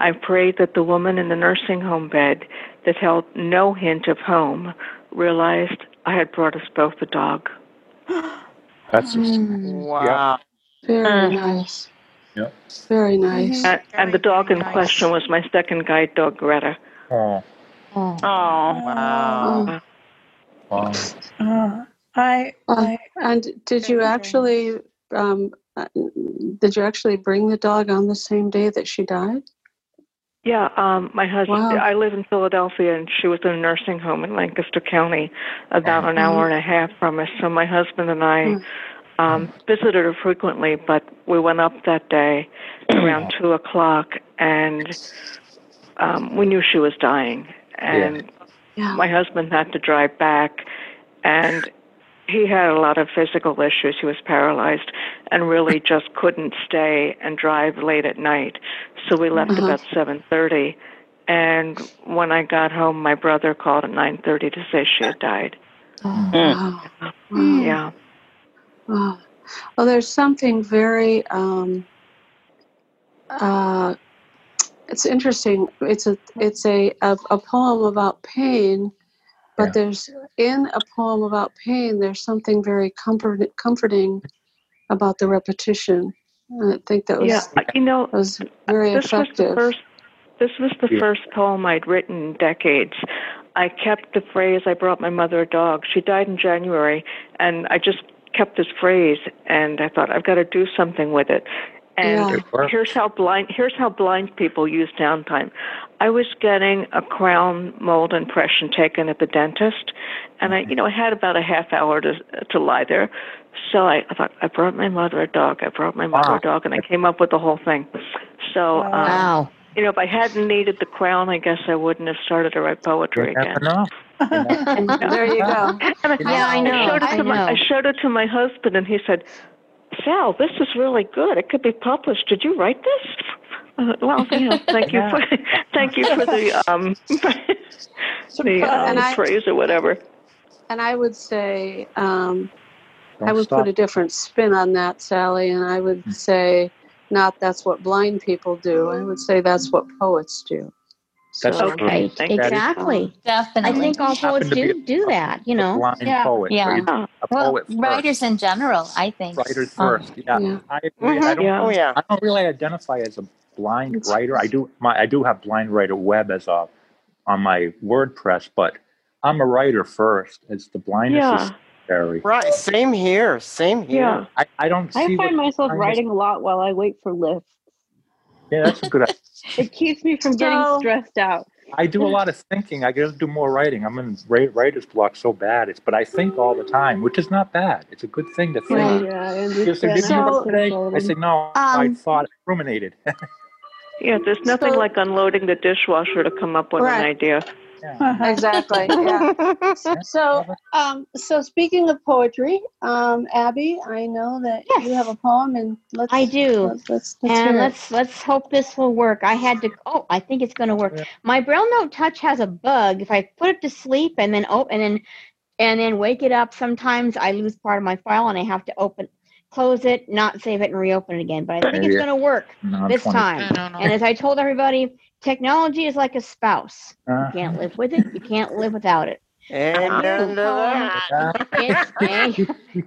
I prayed that the woman in the nursing home bed that held no hint of home realized I had brought us both a dog. That's just, Mm, Wow. very Mm. nice. Yeah. Very nice. And, and the dog in nice. question was my second guide dog, Greta. oh, Oh. Wow. wow. uh, i Um, i and did you Very, very actually um, uh, did you actually bring the dog on the same day that she died? Yeah, um, my husband. Wow. I live in Philadelphia, and she was in a nursing home in Lancaster County, about an hour and a half from us. So my husband and I Mm. um, visited her frequently, but we went up that day around two o'clock, and um, we knew she was dying. And my husband had to drive back, and he had a lot of physical issues. He was paralyzed and really just couldn't stay and drive late at night. So we left Uh-huh. about 7:30. And when I got home, my brother called at 9:30 to say she had died. Wow. Yeah. Wow. Well, there's something very. Um, uh, it's interesting. It's a it's a a, a poem about pain, but there's in a poem about pain. There's something very comfort, comforting about the repetition. And I think that was yeah, you know, was very this was the effective. first. This was the Yeah. first poem I'd written in decades. I kept the phrase "I brought my mother a dog." She died in January, and I just kept this phrase, and I thought I've got to do something with it. And Yeah. here's how blind here's how blind people use downtime. I was getting a crown mold impression taken at the dentist, and I, you know, I had about a half hour to to lie there. So I, I thought I brought my mother a dog. I brought my mother Wow. a dog, and I came up with the whole thing. So um, Wow. you know, if I hadn't needed the crown, I guess I wouldn't have started to write poetry You again. never know. There you go. I, Yeah, I know, showed it I to my, I showed it to my husband, and he said, "Sal, this is really good. It could be published. Did you write this?" Uh, well, you know, thank you for thank you for the um the And um, I- phrase or whatever. And I would say, um, I would stop. put a different spin on that, Sally, and I would say, not that's what blind people do. I would say that's what poets do. That's So- true. Right. That is Exactly. I think all poets to be do do that. You a know. blind Yeah. poet. Yeah. or A Well, poet first. writers in general, I think. Writers Um, first. Yeah, Yeah. I agree. I don't. Yeah. Oh yeah. I don't really identify as a blind It's- writer. I do. My I do have blind writer web as a on my WordPress, but I'm a writer first. It's the blindness is Yeah. scary. Right. Same here. Same here. Yeah. I, I don't see. I find myself blindness- writing a lot while I wait for lifts. Yeah, that's a good. idea. It keeps me from getting stressed out. I do a lot of thinking. I got to do more writing. I'm in writer's block so bad. It's but I think all the time, which is not bad. It's a good thing to think. Right. Yeah, I You say, understand. So- today?" I say, "No, I Um, thought, ruminated." Yeah, there's nothing So- like unloading the dishwasher to come up with Right. an idea. Yeah. Exactly. Yeah. So, um, so speaking of poetry, um, Abby, I know that you have a poem, and let's. I do. Let's, let's, let's and hear let's let's hope this will work. I had to. Oh, I think it's going to work. My Braille Note Touch has a bug. If I put it to sleep and then oh, and then and then wake it up, sometimes I lose part of my file and I have to open, close it, not save it, and reopen it again. But I think it's going to work No, this 20. time. I don't. And as I told everybody, technology is like a spouse. Uh, You can't live with it. You can't live without it. Amen to that. It's,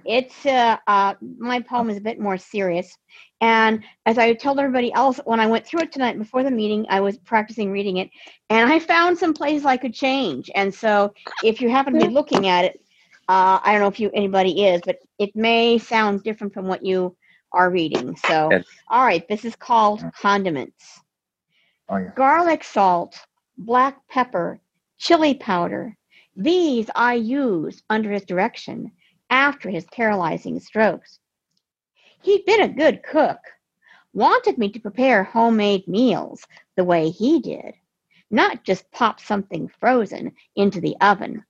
it's uh, uh, my poem is a bit more serious. And as I told everybody else, when I went through it tonight before the meeting, I was practicing reading it, and I found some places I could change. And so, if you happen to be looking at it, uh, I don't know if you anybody is, but it may sound different from what you are reading. So, Yes. all right, this is called condiments oh yeah. garlic salt, black pepper, chili powder. These I used under his direction after his paralyzing strokes. He'd been a good cook, wanted me to prepare homemade meals the way he did, not just pop something frozen into the oven.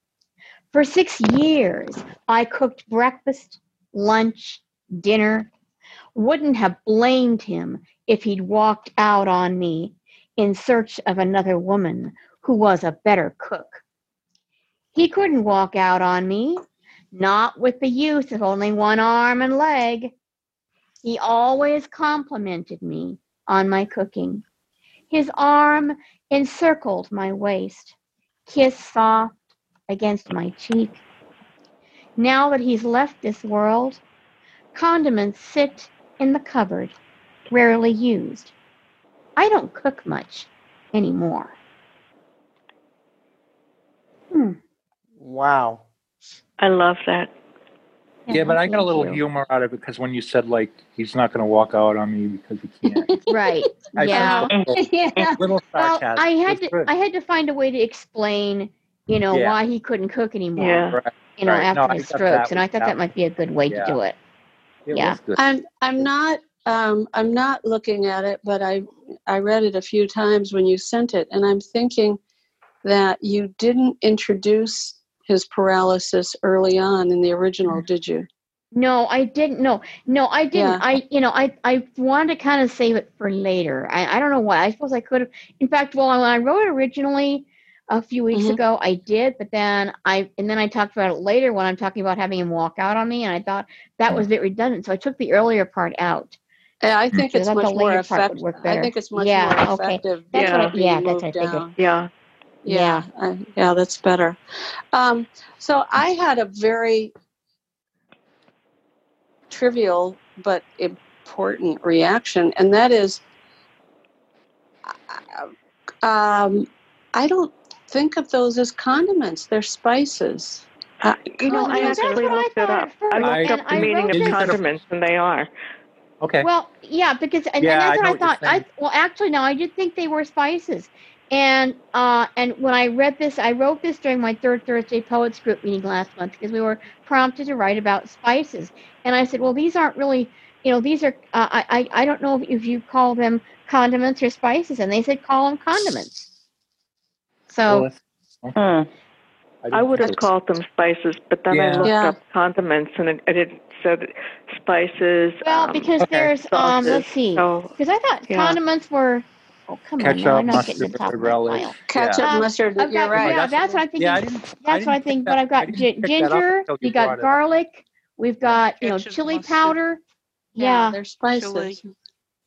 For six years, I cooked breakfast, lunch, dinner. Wouldn't have blamed him if he'd walked out on me in search of another woman who was a better cook. He couldn't walk out on me, not with the use of only one arm and leg. He always complimented me on my cooking. His arm encircled my waist, kissed soft against my cheek. Now that he's left this world, condiments sit in the cupboard, rarely used. I don't cook much anymore. Hmm. Wow. I love that. Yeah, but I got a little you. humor out of it because when you said like he's not going to walk out on me because he can't. Right. I yeah. little, yeah. little Well. I had to good. I had to find a way to explain, you know, Yeah. why he couldn't cook anymore. Yeah. Right. You know, Right. after No, his strokes, and I thought That that might be a good way Yeah. to do it. It Yeah. I'm I'm not um, I'm not looking at it, but I I read it a few times when you sent it, and I'm thinking that you didn't introduce his paralysis early on in the original, did you? No, I didn't. No, no, I didn't. Yeah. I, you know, I, I wanted to kind of save it for later. I, I don't know why. I suppose I could have. In fact, well, when I wrote it originally a few weeks Mhm. ago, I did, but then I, and then I talked about it later when I'm talking about having him walk out on me, and I thought that was a bit redundant, so I took the earlier part out. And I think Because it's much more later part would effective. I think it's much Yeah, more okay. effective. That's being what I- yeah, that's what I moved figured. down. Yeah. Yeah, I, yeah, that's better. Um, so I had a very trivial but important reaction, and that is, um, I don't think of those as condiments. They're spices. Uh, You know, I you know, that's actually looked it up. I looked up the meaning of condiments, and they are. Okay. Well, yeah, because and, Yeah, and that's know what I what thought. I well, actually, no, I did think they were spices, and uh, and when I read this, I wrote this during my third Thursday Poets Group meeting last month because we were prompted to write about spices, and I said, well, these aren't really, you know, these are. Uh, I I I don't know if you call them condiments or spices, and they said call them condiments. So. Well, Hmm. I I would have called them spices, but then I looked Yeah. up condiments, and it, it said spices. Well, um, because Okay. there's um, let's see, So because I thought yeah. condiments were. Oh come on, now Ketchup, I'm not getting mustard, the top of relish. file. ketchup, Yeah. Um, mustard. I've You're right. yeah, that's what I'm thinking. Yeah, I didn't. I That's what I think. pick But I've got I didn't gi- pick that up ginger. until We you got brought it up. garlic. We've got you know chili mustard. powder. Yeah, Yeah, they're spices.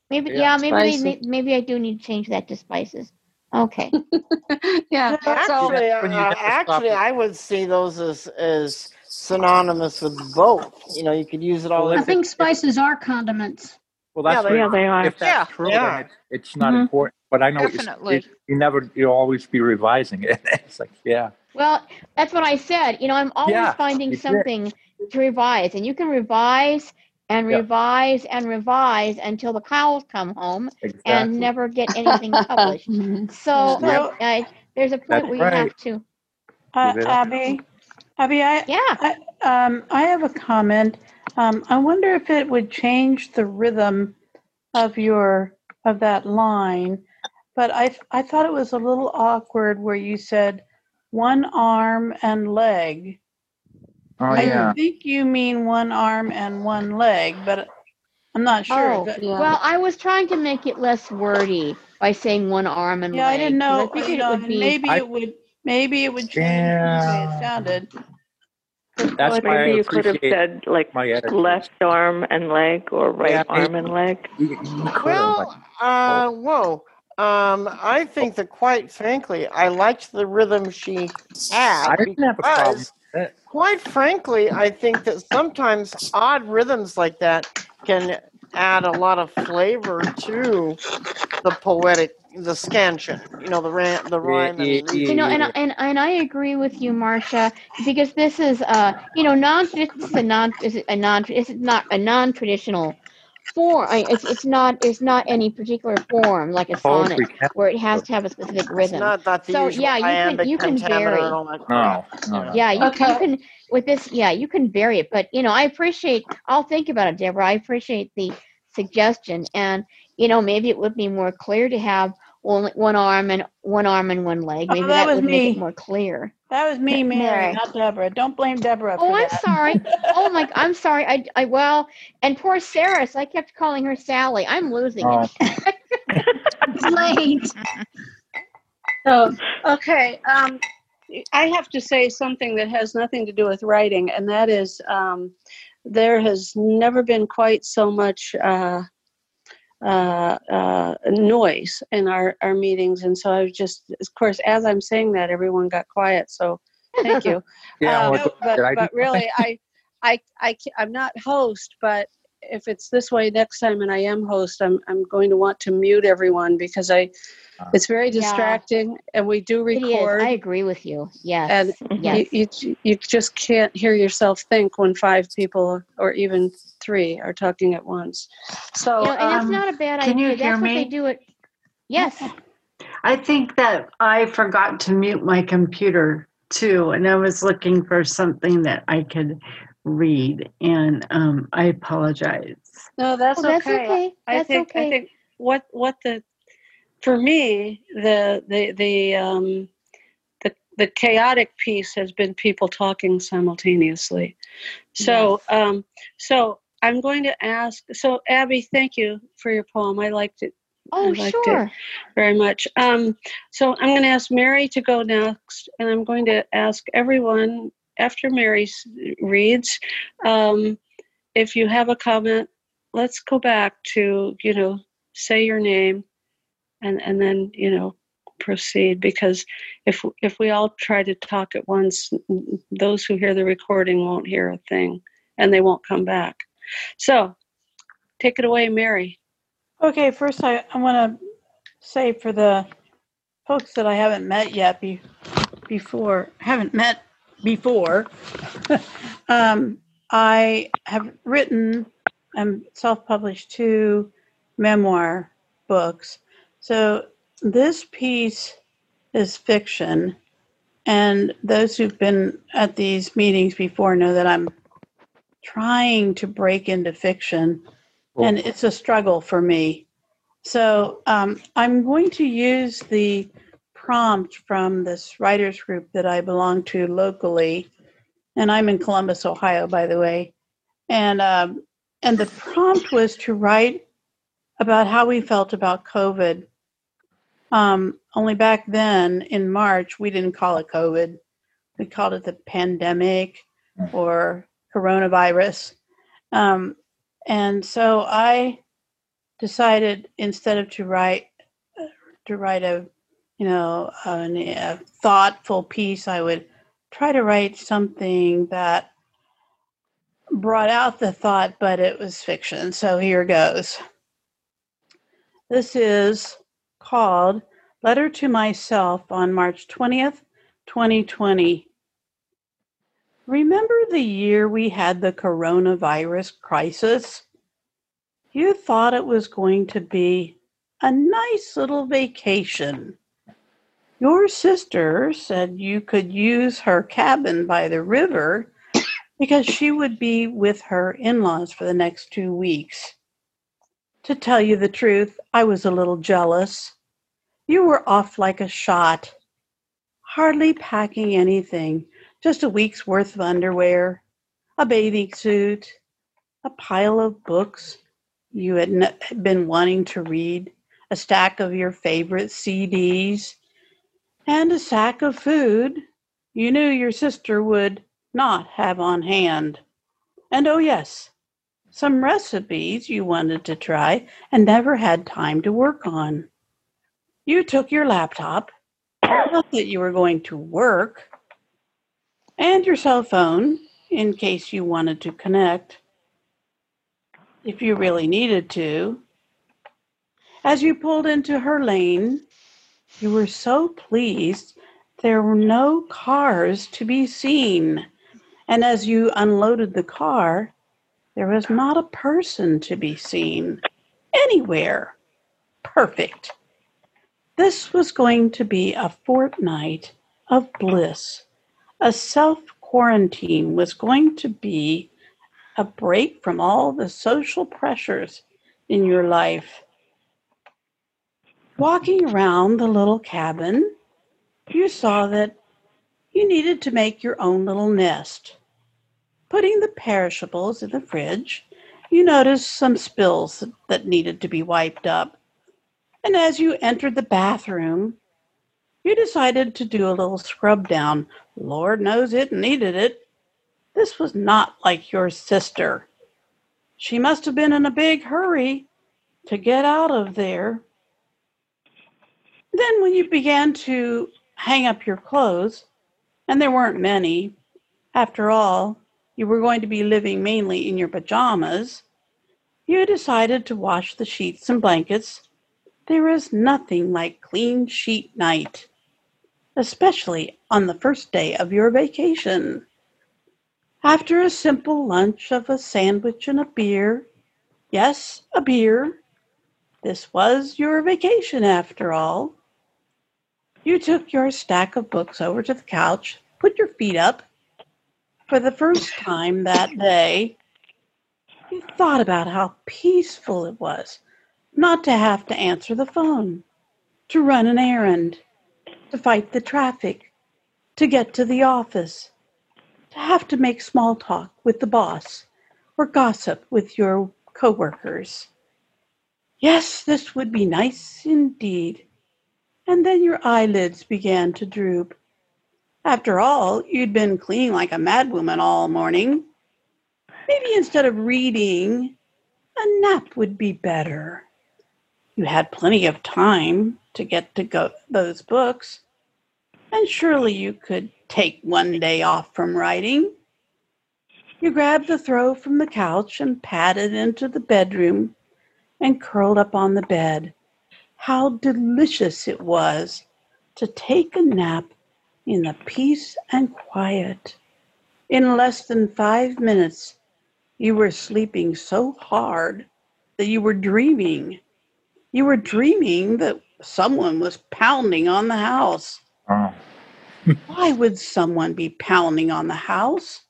Maybe Yeah. yeah, maybe they, maybe I do need to change that to spices. Okay. yeah. Actually, When you uh, actually, I would see those as as synonymous with both. You know, you could use it all. Well, I as think spices are condiments. Well, that's Yeah, they Yeah, they are. if that's Yeah, true, yeah. then it, it's not Mhm. important. But I know Definitely. you, you, you never, you'll always be revising it. it's like, yeah, Well, that's what I said. You know, I'm always Yeah, finding you did. something to revise, and you can revise and Yeah. revise and revise until the cows come home exactly. and never get anything published. So Yep. I, I, there's a point That's where you right. have to. Uh, Leave it up. Abby, Abby, I, Yeah. I, um, I have a comment. Um, I wonder if it would change the rhythm of your of that line, but I I thought it was a little awkward where you said one arm and leg. Oh I yeah. think you mean one arm and one leg, but I'm not sure. Oh, That- Yeah. well, I was trying to make it less wordy by saying one arm and yeah, I leg. didn't 'cause know. I You figured know, it be. maybe I- it would. Maybe it would change the way it sounded. That's Or why I maybe you could have said like my left arm and leg, or right Yeah, arm maybe. and leg. You, you could have, Well, uh, whoa. Um, I think that quite frankly, I liked the rhythm she had. I didn't have a problem because, with it. Quite frankly, I think that sometimes odd rhythms like that can add a lot of flavor to the poetic, the scansion. You know, the ran, the rhyme. yeah, and the You know, and and and I agree with you, Marcia, because this is uh, you know, non this is a non this is a non this is not a non traditional form. I, it's it's not it's not any particular form like a sonnet Poetry where it has to have a specific It's rhythm. not that the So, usual yeah, you can- you can vary. and No, crap. no, you know. no. Yeah, you, Okay. you can with this. Yeah, you can vary it, but you know, I appreciate. I'll think about it, Deborah. I appreciate the suggestion, and you know, maybe it would be more clear to have only one arm and one arm and one leg. Oh, Maybe that that, was would make me. it more clear. That was me, Mary, Mary. not Deborah. Don't blame Deborah for Oh, I'm that. sorry. Oh my, I'm sorry. I, I well, and poor Sarah. So I kept calling her Sally. I'm losing Oh, it. It's late. So, okay, um, I have to say something that has nothing to do with writing, and that is um, there has never been quite so much uh, uh, uh, noise in our, our meetings. And so I was just, of course, as I'm saying that, everyone got quiet. So thank you. Yeah, Um, but but really, I, I, I, I'm not host, but if it's this way next time and I am host, I'm, I'm going to want to mute everyone because I, Uh, it's very Yeah. distracting and we do record. I agree with you. Yes. And yes. you, you, you just can't hear yourself think when five people or even three are talking at once. So, you know, and it's um, not a bad can idea. you hear That's what they me? do it. Yes. I think that I forgot to mute my computer too, and I was looking for something that I could read, and um, I apologize. no, that's, Oh, that's okay. okay. I That's think okay. I think what what the for me the the the um the the chaotic piece has been people talking simultaneously. So, um, so I'm going to ask. So, Abby, thank you for your poem. I liked it. Oh, I liked sure. it very much. Um, so I'm going to ask Mary to go next, and I'm going to ask everyone after Mary reads, um, if you have a comment, let's go back to you know say your name, and and then you know proceed because if if we all try to talk at once, those who hear the recording won't hear a thing, and they won't come back. So, take it away, Mary. Okay, first I, I want to say for the folks that I haven't met yet be, before, haven't met before, um, I have written and self-published two memoir books. So this piece is fiction, and those who've been at these meetings before know that I'm trying to break into fiction, and it's a struggle for me. So um, I'm going to use the prompt from this writers group that I belong to locally, and I'm in Columbus, Ohio, by the way. And um, and the prompt was to write about how we felt about COVID. Um, only back then in March, we didn't call it COVID. We called it the pandemic or coronavirus. Um, and so I decided instead of to write to write a you know an, a thoughtful piece, I would try to write something that brought out the thought, but it was fiction. So here goes. This is called Letter to Myself on March 20th, 2020. Remember the year we had the coronavirus crisis? You thought it was going to be a nice little vacation. Your sister said you could use her cabin by the river because she would be with her in laws for the next two weeks. To tell you the truth, I was a little jealous. You were off like a shot, hardly packing anything, just a week's worth of underwear, a bathing suit, a pile of books you had been wanting to read, a stack of your favorite CDs, and a sack of food you knew your sister would not have on hand. And oh, yes, some recipes you wanted to try and never had time to work on. You took your laptop, not that you were going to work, and your cell phone in case you wanted to connect, if you really needed to. As you pulled into her lane, you were so pleased there were no cars to be seen. And as you unloaded the car, there was not a person to be seen anywhere. Perfect. This was going to be a fortnight of bliss. A self quarantine was going to be a break from all the social pressures in your life. Walking around the little cabin, you saw that you needed to make your own little nest. Putting the perishables in the fridge, you noticed some spills that needed to be wiped up. And as you entered the bathroom, you decided to do a little scrub down. Lord knows it needed it. This was not like your sister. She must have been in a big hurry to get out of there. Then, when you began to hang up your clothes, and there weren't many, after all, you were going to be living mainly in your pajamas, you decided to wash the sheets and blankets. There is nothing like clean sheet night, especially on the first day of your vacation. After a simple lunch of a sandwich and a beer, yes, a beer, this was your vacation after all. You took your stack of books over to the couch, put your feet up. For the first time that day, you thought about how peaceful it was not to have to answer the phone, to run an errand, to fight the traffic, to get to the office, to have to make small talk with the boss or gossip with your coworkers. Yes, this would be nice indeed. And then your eyelids began to droop. After all, you'd been cleaning like a madwoman all morning. Maybe instead of reading, a nap would be better. You had plenty of time to get to go those books, and surely you could take one day off from writing. You grabbed the throw from the couch and padded into the bedroom and curled up on the bed. How delicious it was to take a nap in the peace and quiet. In less than five minutes, you were sleeping so hard that you were dreaming. You were dreaming that someone was pounding on the house. Oh. Why would someone be pounding on the house?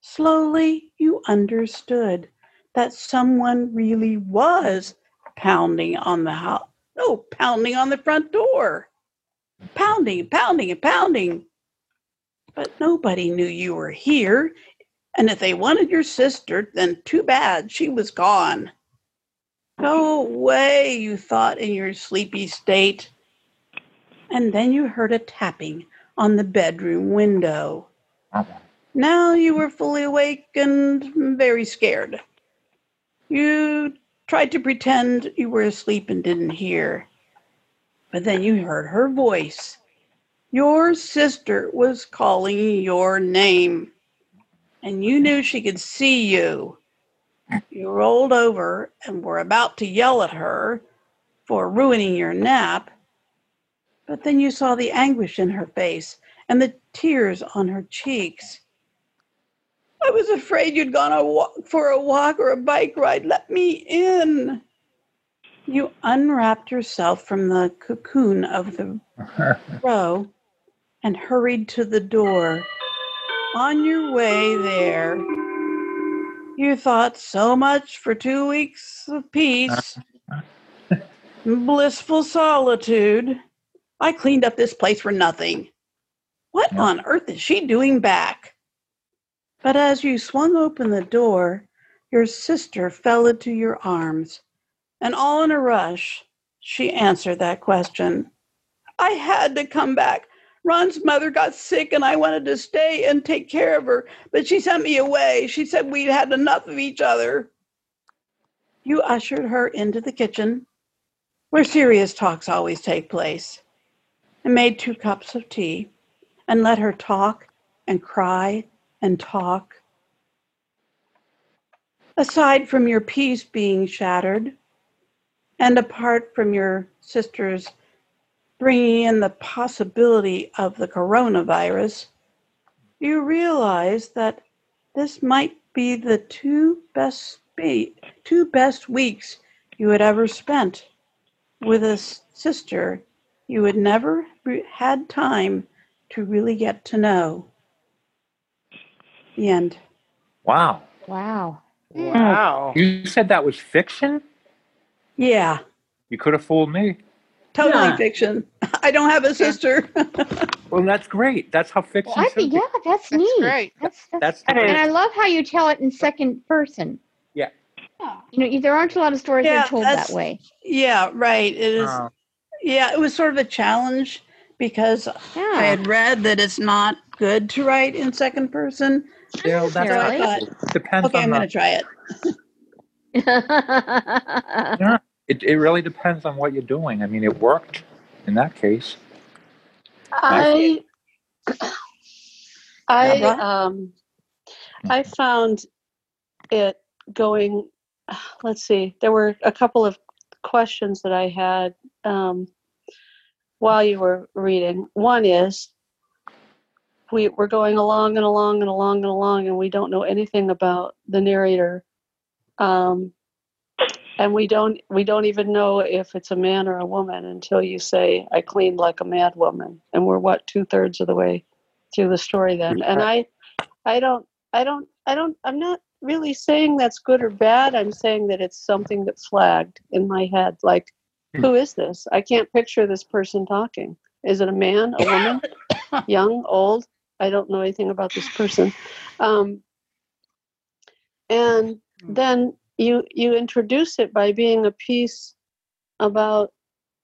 Slowly, you understood that someone really was pounding on the house. No, pounding on the front door. Pounding, pounding, and pounding. But nobody knew you were here. And if they wanted your sister, then too bad, she was gone. Go away, you thought in your sleepy state. And then you heard a tapping on the bedroom window. Now you were fully awake and very scared. You tried to pretend you were asleep and didn't hear. But then you heard her voice. Your sister was calling your name, and you knew she could see you. You rolled over and were about to yell at her for ruining your nap, but then you saw the anguish in her face and the tears on her cheeks. I was afraid you'd gone a walk, for a walk or a bike ride. Let me in. You unwrapped yourself from the cocoon of the row and hurried to the door. On your way there, you thought so much for two weeks of peace, blissful solitude. I cleaned up this place for nothing. What on earth is she doing back? But as you swung open the door, your sister fell into your arms, and all in a rush, she answered that question. I had to come back. Ron's mother got sick, and I wanted to stay and take care of her, but she sent me away. She said we'd had enough of each other. You ushered her into the kitchen, where serious talks always take place, and made two cups of tea, and let her talk and cry and talk. Aside from your peace being shattered, and apart from your sister's bringing in the possibility of the coronavirus, you realize that this might be the two best be, two best weeks you had ever spent with a sister you had never had time to really get to know. The end. Wow. Wow. Hmm. Wow. You said that was fiction? Yeah, You could have fooled me. totally Yeah. fiction. I don't have a sister. Well, that's great. That's how fiction Well, I should think be. yeah, that's, That's neat. great. That's that's, That's the and I love how you tell it in second person. Yeah. You know, there aren't a lot of stories that are told that way. yeah, right. It is. Oh. Yeah, it was sort of a challenge because I had read that it's not good to write in second person. Yeah, well, that's So I thought, depends okay, on I'm the, going to try it. yeah, it, it really depends on what you're doing. I mean, it worked in that case. I I um I found it going let's see there were a couple of questions that I had um while you were reading. One is we we're going along and along and along and along and we don't know anything about the narrator. Um and we don't we don't even know if it's a man or a woman until you say i cleaned like a mad woman. And we're what two-thirds of the way through the story then. And i i don't i don't i don't i'm not really saying that's good or bad. I'm saying that it's something that flagged in my head like who is this? I can't picture this person talking. Is it a man, a woman, young, old? I don't know anything about this person. Um, and then you you introduce it by being a piece about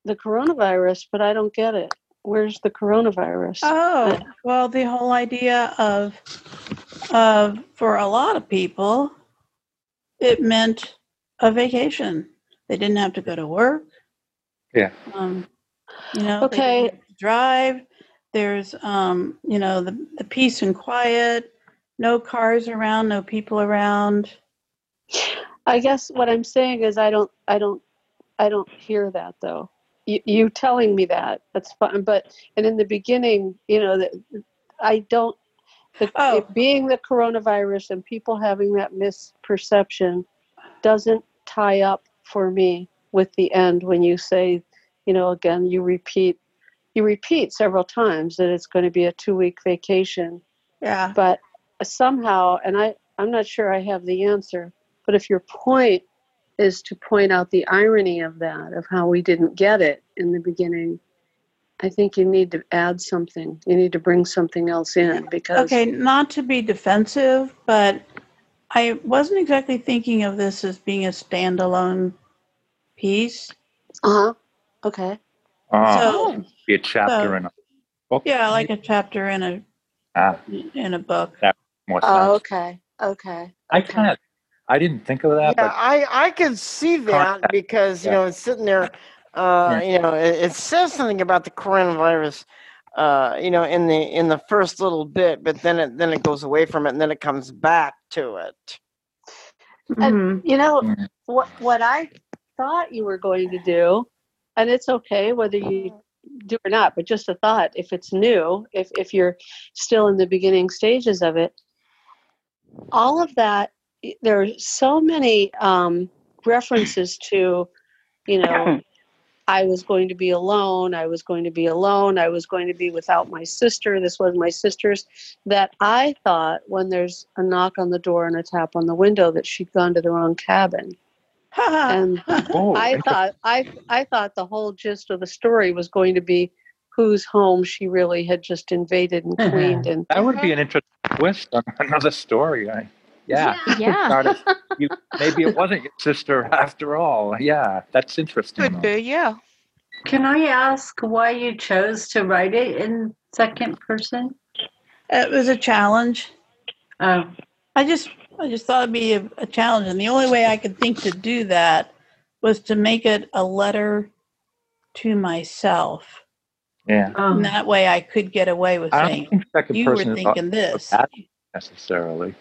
the coronavirus, but I don't get it. Where's the coronavirus? Oh, well, the whole idea of, of for a lot of people, it meant a vacation. They didn't have to go to work. Yeah. Um, you know, they Okay. didn't have to drive. There's, um, you know, the, the peace and quiet, no cars around, no people around. I guess what I'm saying is I don't I don't I don't hear that though. You, you telling me that that's fine, but and in the beginning, you know, that I don't. The, Oh. it being the coronavirus and people having that misperception doesn't tie up for me with the end when you say, you know, again you repeat you repeat several times that it's going to be a two week vacation. Yeah. but somehow and i i'm not sure i have the answer but if your point is to point out the irony of that of how we didn't get it in the beginning i think you need to add something. You need to bring something else in because Okay, not to be defensive, but I wasn't exactly thinking of this as being a standalone piece. uh-huh. Okay. Oh, So, be a chapter so- in a book. yeah, like a chapter in a Ah, in a book. that more sense. oh okay okay I kind of, I didn't think of that, Yeah, but I I can see that Contact, because you yeah. know it's sitting there. Uh, you know, it, it says something about the coronavirus. Uh, you know, in the in the first little bit, but then it then it goes away from it, and then it comes back to it. and you know Mhm. what what i thought you were going to do and it's okay whether you do or not but just a thought if it's new if if you're still in the beginning stages of it all of that there are so many um references to you know i was going to be alone i was going to be alone i was going to be without my sister this was my sister's that i thought when there's a knock on the door and a tap on the window that she'd gone to the wrong cabin and oh, I thought I I thought the whole gist of the story was going to be whose home she really had just invaded and cleaned mm-hmm. and that would be an uh-huh. interesting twist on another story. I, yeah. Yeah. Started- you, maybe it wasn't your sister after all. Yeah, that's interesting. Could be, yeah. Can I ask why you chose to write it in second person? It was a challenge. Oh, I just I just thought it'd be a, a challenge, and the only way I could think to do that was to make it a letter to myself. Yeah. oh. And that way I could get away with I saying, think you were thinking this. necessarily.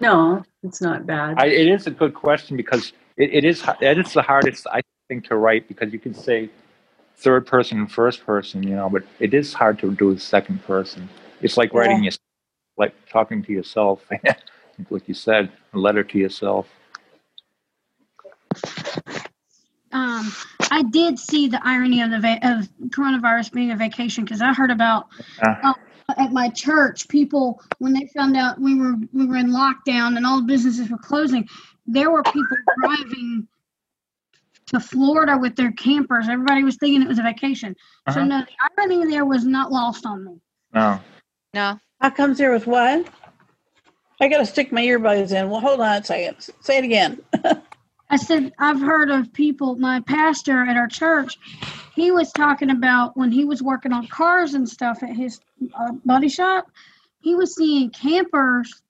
no, it's not bad. I, it is a good question because it, it is it is the hardest I think to write because you can say third person and first person, you know, but it is hard to do second person. It's like writing your like talking to yourself, like you said, a letter to yourself. um, I did see the irony of the va- of coronavirus being a vacation because I heard about Uh, uh, at my church people when they found out we were we were in lockdown and all the businesses were closing. There were people driving to Florida with their campers. Everybody was thinking it was a vacation. So Uh-huh. no, the irony there was not lost on me. no. No. How comes there was what? I gotta stick my earbuds in. Well, hold on a second. Say it again. I said, I've heard of people, my pastor at our church, he was talking about when he was working on cars and stuff at his uh, body shop, he was seeing campers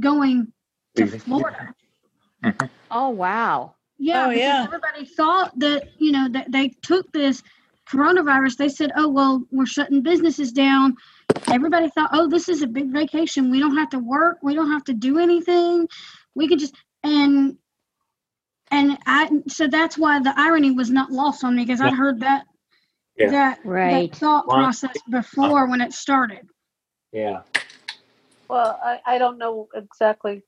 going to. Florida. Oh wow. Yeah, Oh, yeah. everybody thought that, you know, that they took this coronavirus. They said, oh, well, we're shutting businesses down. Everybody thought, oh, this is a big vacation. We don't have to work. We don't have to do anything. We could just, and, and I, so that's why the irony was not lost on me because I'd heard that, Yeah. that, Right. that thought Well, process before when it started. Yeah. well I, I don't know exactly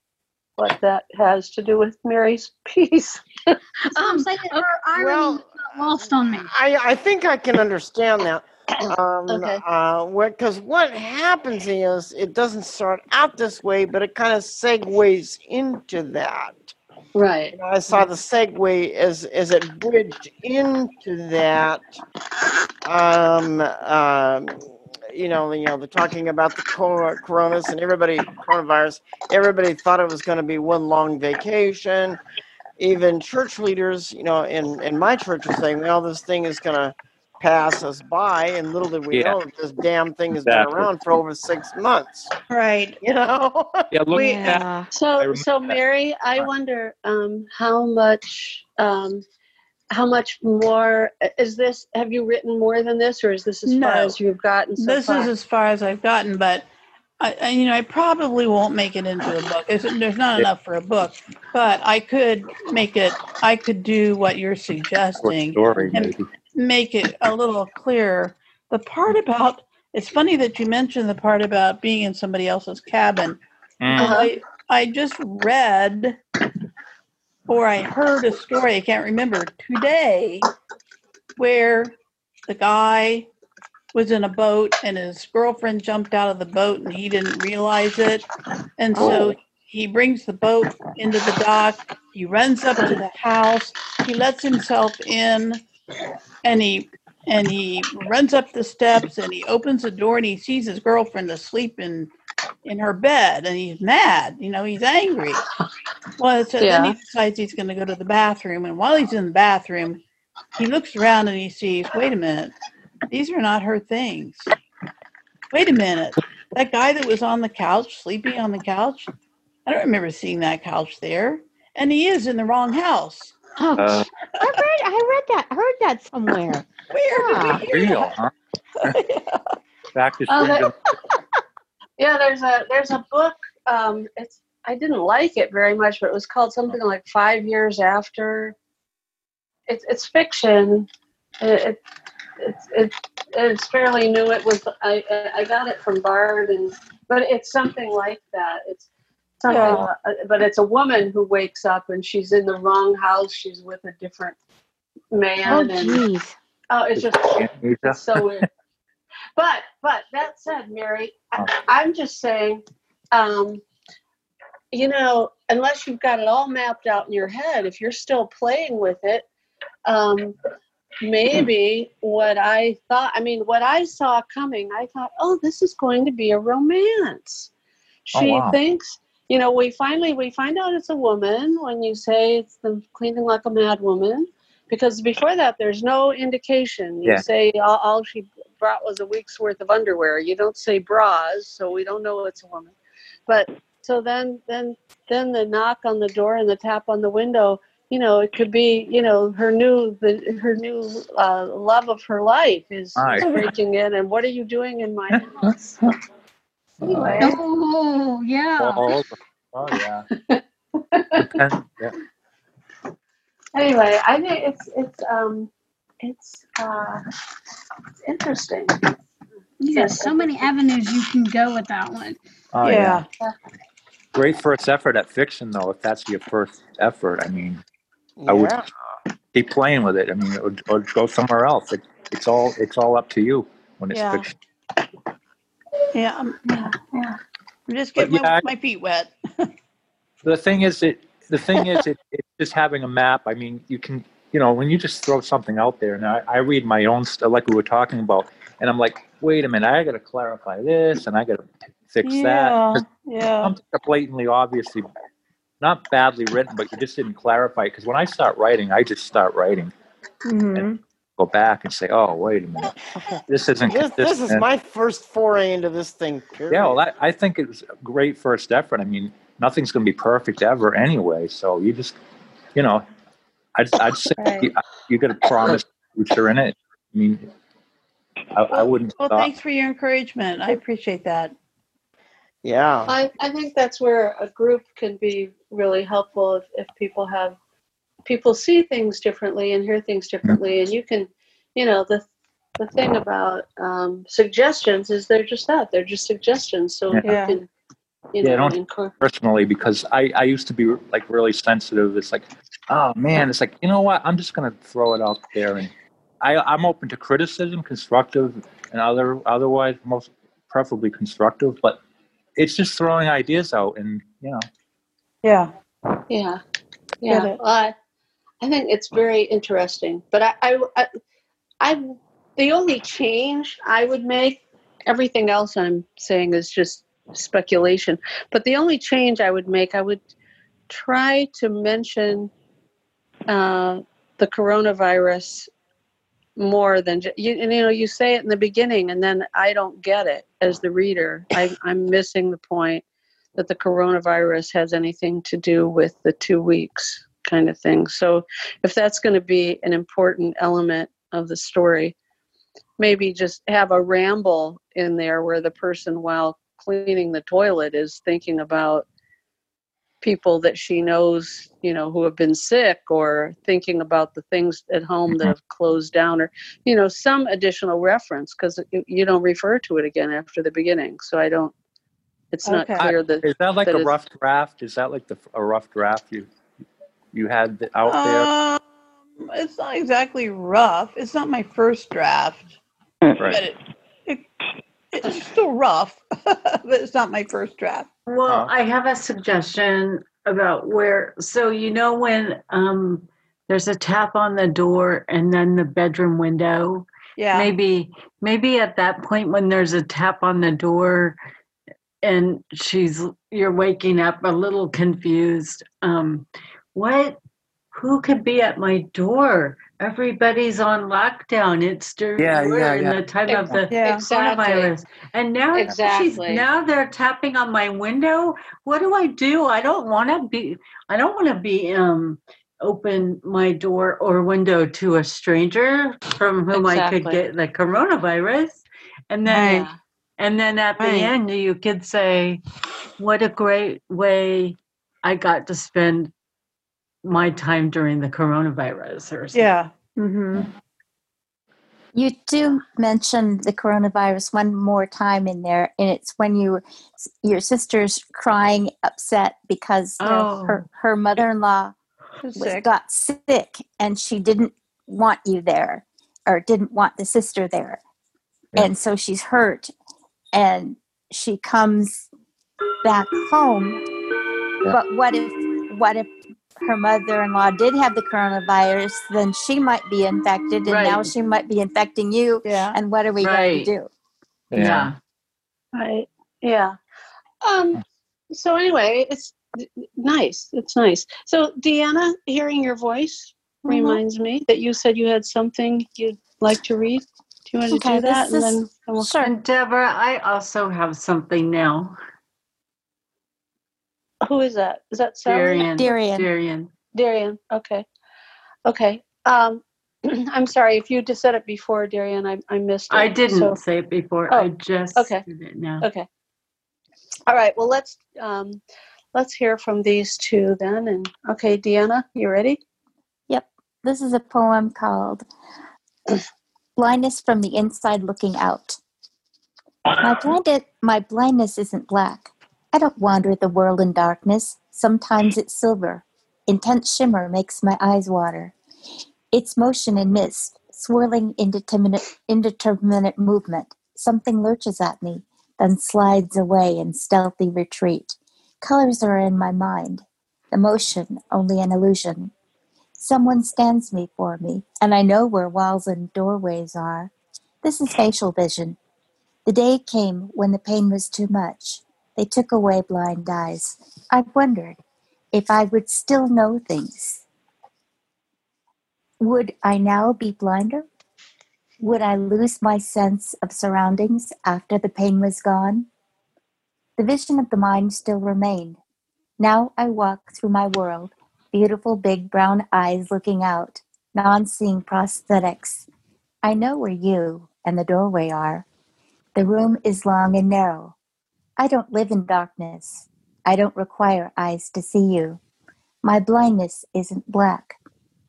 what that has to do with Mary's piece. So I'm saying her irony well- was not lost on me. I I think I can understand that. Um, Okay. uh, because what happens is it doesn't start out this way, but it kind of segues into that. Right. I saw the segue as as it bridged into that um, um, you know, you know, they're talking about the cor- coronas and everybody coronavirus. Everybody thought it was going to be one long vacation. Even church leaders, you know, in in my church are saying, well, this thing is going to pass us by, and little did we Yeah. know this damn thing has been around for over six months. Right. You know. Yeah, look We- at Yeah. So, remember so that. Mary, I wonder um, how much, um, how much more is this? Have you written more than this, or is this as No. far as you've gotten so this far? is as far as I've gotten, but I, I, you know, I probably won't make it into a book. There's, there's not enough for a book, but I could make it. I could do what you're short suggesting story, and maybe. Make it a little clearer. The part about it's funny that you mentioned the part about being in somebody else's cabin. Uh-huh. I I just read or I heard a story, I can't remember, today where the guy was in a boat and his girlfriend jumped out of the boat and he didn't realize it. And so he brings the boat into the dock. He runs up to the house. He lets himself in and he and he runs up the steps and he opens the door and he sees his girlfriend asleep in in her bed and he's mad you know he's angry. Well so then he decides he's going to go to the bathroom and while he's in the bathroom he looks around and he sees wait a minute these are not her things. Wait a minute that guy that was on the couch sleeping on the couch i don't remember seeing that couch there. And he is in the wrong house Oh, Uh, I read, I read that, I heard that somewhere. where Yeah. did we real, that? huh? Back to Oh, that- Stringent- Yeah, there's a there's a book. Um, it's I didn't like it very much, but it was called something like Five Years After. It's it's fiction. It, it it's it's it's fairly new. It was I I got it from Bard, and but it's something like that. It's something, Yeah. uh, but it's a woman who wakes up and she's in the wrong house. She's with a different Oh, man, and geez. oh, it's just it's so weird. But but that said, Mary, I, I'm just saying, um, you know, unless you've got it all mapped out in your head, if you're still playing with it, um, maybe what I thought, I mean, what I saw coming, I thought, oh, this is going to be a romance. Oh, She wow. thinks, you know, we finally we find out it's a woman when you say it's the cleaning like a mad woman because before that there's no indication. You Yeah. say all, all she brought was a week's worth of underwear. You don't say bras so we don't know it's a woman. But so then then then the knock on the door and the tap on the window you know it could be you know her new the her new uh, love of her life is, is breaking in and what are you doing in my house anyway Oh, yeah. Oh, oh, yeah. Depends, yeah. anyway i think it's it's um it's uh it's interesting You got so many avenues you can go with that one. Oh, yeah. yeah. Great first effort at fiction, though. If that's your first effort, I mean, I would Yeah. keep playing with it. I mean, or, or go somewhere else. It, it's all it's all up to you when it's Yeah. fiction. Yeah, I'm, yeah yeah I'm just But getting my, I- my feet wet. The thing is, it the thing is, it, it's just having a map. I mean, you can you know when you just throw something out there, and I, I read my own stuff like we were talking about, and I'm like, wait a minute, I got to clarify this, and I got to fix that. Yeah, 'Cause yeah, something blatantly, obviously, not badly written, but you just didn't clarify. Because when I start writing, I just start writing, hmm go back and say, oh, wait a minute, this isn't This, this is my first foray into this thing. Period. Yeah, well, I, I think it was a great first effort. I mean, nothing's going to be perfect ever anyway. So you just, you know, I'd, I'd say Right. you, you got to promise future in it. I mean, I, I wouldn't Well, stop. thanks for your encouragement. I appreciate that. yeah. I, I think that's where a group can be really helpful if, if people have people see things differently and hear things differently and you can you know the the thing about um, suggestions is they're just that they're just suggestions so Yeah. you Yeah. can you Yeah, know don't- incor- personally because I, I used to be like really sensitive. It's like, oh man, it's like, you know what? I'm just going to throw it out there. And I, I'm open to criticism, constructive and other, otherwise most preferably constructive, but it's just throwing ideas out and, you know, Yeah, yeah yeah well, I, I think it's very interesting but I, I i i the only change I would make, everything else I'm saying is just speculation, but the only change I would make, I would try to mention uh, the coronavirus more than you, you know you say it in the beginning and then i don't get it as the reader. I, i'm missing the point that the coronavirus has anything to do with the two weeks kind of thing so if that's going to be an important element of the story maybe just have a ramble in there where the person while cleaning the toilet is thinking about people that she knows, you know, who have been sick or thinking about the things at home that mm-hmm. have closed down or, you know, some additional reference because you don't refer to it again after the beginning. So I don't, it's not Okay. clear that. Is that like that a rough draft? Is that like the a rough draft you you had the, out there? Um, it's not exactly rough. It's not my first draft, but it, it it's still rough. but it's not my first draft. Well, I have a suggestion about where. So you know when um, there's a tap on the door and then the bedroom window. Yeah. Maybe maybe at that point when there's a tap on the door and she's you're waking up a little confused. Um, what? Who could be at my door? Everybody's on lockdown. It's during Yeah, yeah, yeah. the time of the Yeah. Exactly. coronavirus. And now she's Exactly. now they're tapping on my window. What do I do? I don't want to be. I don't want to be um open my door or window to a stranger from whom I could get the coronavirus. And then Yeah. and then at the Right. end you could say, "What a great way I got to spend my time during the coronavirus." Or something. Yeah. Mm-hmm. You do mention the coronavirus one more time in there, and it's when you your sister's crying, upset because Oh. her her mother in law was got sick, and she didn't want you there, or didn't want the sister there, and so she's hurt, and she comes back home. But what if what if her mother-in-law did have the coronavirus? Then she might be infected, and now she might be infecting you. Yeah. And what are we going to do? yeah. Right. Yeah. Um. So anyway, it's nice. It's nice. So Deanna, hearing your voice reminds me that you said you had something you'd like to read. Do you want to do that? And then and we'll, Sure. And Deborah, I also have something now. Who is that? Is that Sally? Darian. Darian. Darian. Darian. Okay. Okay. Um. I'm sorry if you just said it before, Darian. I I missed it. I didn't So- say it before. Oh, I just okay. did it now. Okay. All right. Well, let's um, let's hear from these two then. And okay, Deanna, you ready? Yep. This is a poem called Blindness from the Inside Looking Out. My, blinded, my blindness isn't black. I don't wander the world in darkness. Sometimes it's silver. Intense shimmer makes my eyes water. It's motion and mist, swirling indeterminate, indeterminate movement. Something lurches at me, then slides away in stealthy retreat. Colors are in my mind. The motion, only an illusion. Someone stands me for me, and I know where walls and doorways are. This is facial vision. The day came when the pain was too much. They took away blind eyes. I wondered if I would still know things. Would I now be blinder? Would I lose my sense of surroundings after the pain was gone? The vision of the mind still remained. Now I walk through my world, beautiful big brown eyes looking out, non seeing prosthetics. I know where you and the doorway are. The room is long and narrow. I don't live in darkness. I don't require eyes to see you. My blindness isn't black.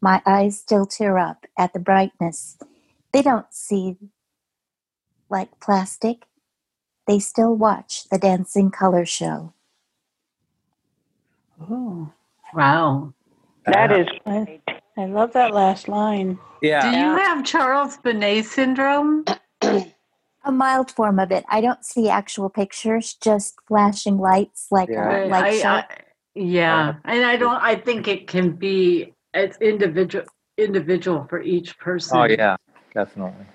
My eyes still tear up at the brightness. They don't see like plastic. They still watch the dancing color show. Oh, Wow. That is I, I love that last line. Yeah. Do you have Charles Bonnet syndrome? A mild form of it. I don't see actual pictures, just flashing lights like Yeah. a light I, show. I, yeah, and I don't. I think it can be it's individual individual for each person. Oh yeah, definitely.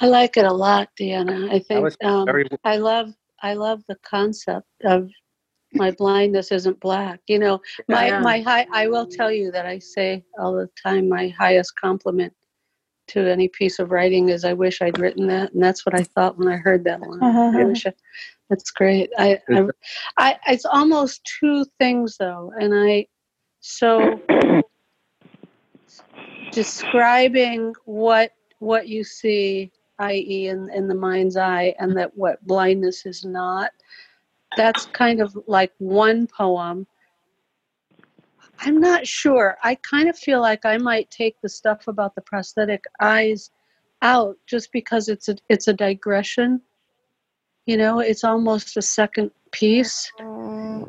I like it a lot, Deanna. I think was um, very- I love I love the concept of my blindness isn't black. You know, my Yeah. my high. I will tell you that I say all the time my highest compliment to any piece of writing is I wish I'd written that, and that's what I thought when I heard that one. I uh-huh. wish. I, that's great. I, I, I it's almost two things though, and I so describing what what you see i.e. in, in the mind's eye and that what blindness is not that's kind of like one poem i'm not sure. I kind of feel like i might take the stuff about the prosthetic eyes out just because it's a it's a digression. You know it's almost a second piece.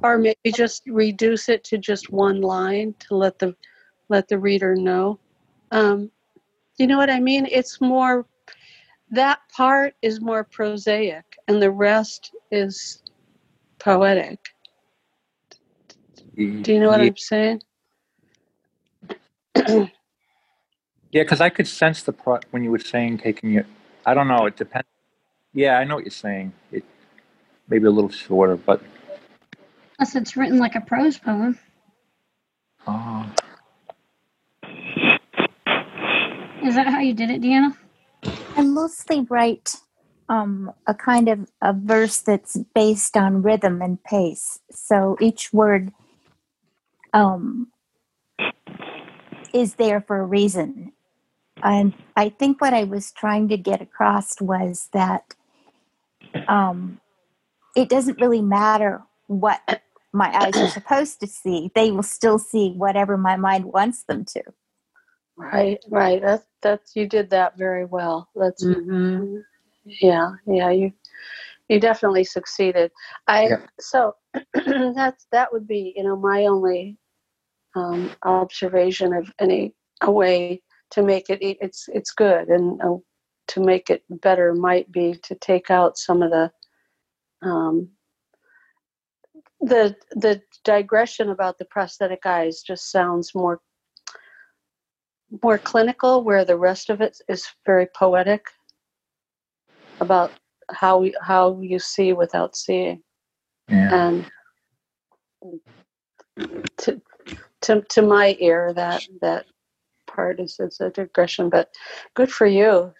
Or maybe just reduce it to just one line to let the let the reader know. Um, you know what i mean? It's more that part is more prosaic and the rest is poetic do you know what yeah, i'm saying Yeah, because I could sense the pro when you were saying taking it. I don't know. It depends. Yeah, I know what you're saying. It maybe a little shorter, but Unless it's written like a prose poem. uh, Is that how you did it, Deanna? I mostly write um, a kind of a verse that's based on rhythm and pace. So each word um, is there for a reason. And I think what I was trying to get across was that um, it doesn't really matter what my eyes are supposed to see, they will still see whatever my mind wants them to. right right that's that's you did that very well that's Mm-hmm. yeah yeah you you definitely succeeded i Yeah. so that's that would be you know my only um, observation of any a way to make it it's it's good and uh, to make it better might be to take out some of the um, the the digression about the prosthetic eyes just sounds more more clinical where the rest of it is very poetic about how we, how you see without seeing yeah. and to to to my ear that that part is, is a digression but good for you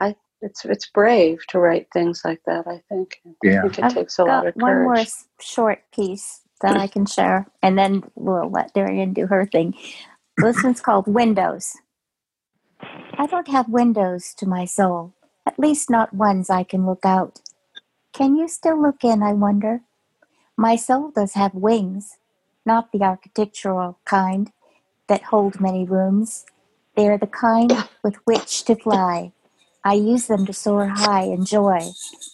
i it's it's brave to write things like that i think Yeah. i Yeah. think it I've takes a lot got of one more short piece that I can share, and then we'll let Darian do her thing. This one's called Windows. I don't have windows to my soul, at least not ones I can look out. Can you still look in, I wonder? My soul does have wings, not the architectural kind that hold many rooms. They are the kind with which to fly. I use them to soar high in joy,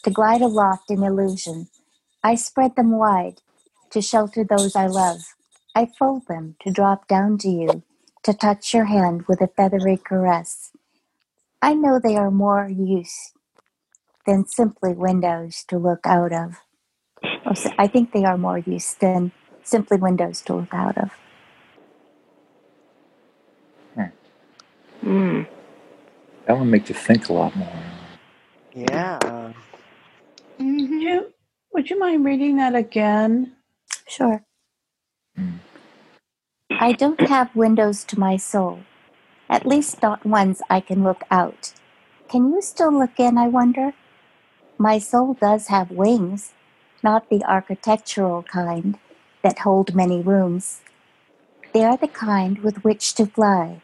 to glide aloft in illusion. I spread them wide to shelter those I love. I fold them to drop down to you, to touch your hand with a feathery caress. I know they are more use than simply windows to look out of. I think they are more use than simply windows to look out of. Mm. That one makes you think a lot more. Yeah. Mm-hmm. You, would you mind reading that again? Sure. I don't have windows to my soul, at least not ones I can look out. Can you still look in, I wonder? My soul does have wings, not the architectural kind that hold many rooms. They are the kind with which to fly.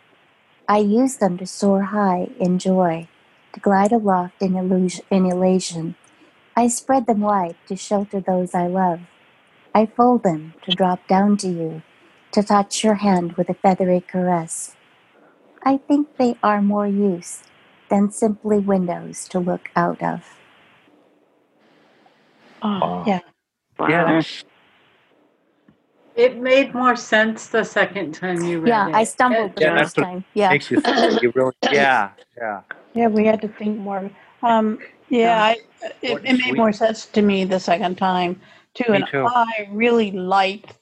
I use them to soar high in joy, to glide aloft in, illusion, in elation. I spread them wide to shelter those I love. I fold them to drop down to you, to touch your hand with a feathery caress. I think they are more use than simply windows to look out of. Oh, Wow. yeah. Wow. Yeah, that's It made more sense the second time you read Yeah, it. I stumbled It the yeah, first time. Yeah. makes you think. You really, yeah, yeah. Yeah, we had to think more. Um, yeah, I, it, it made more sense to me the second time too. Me And too. I really liked,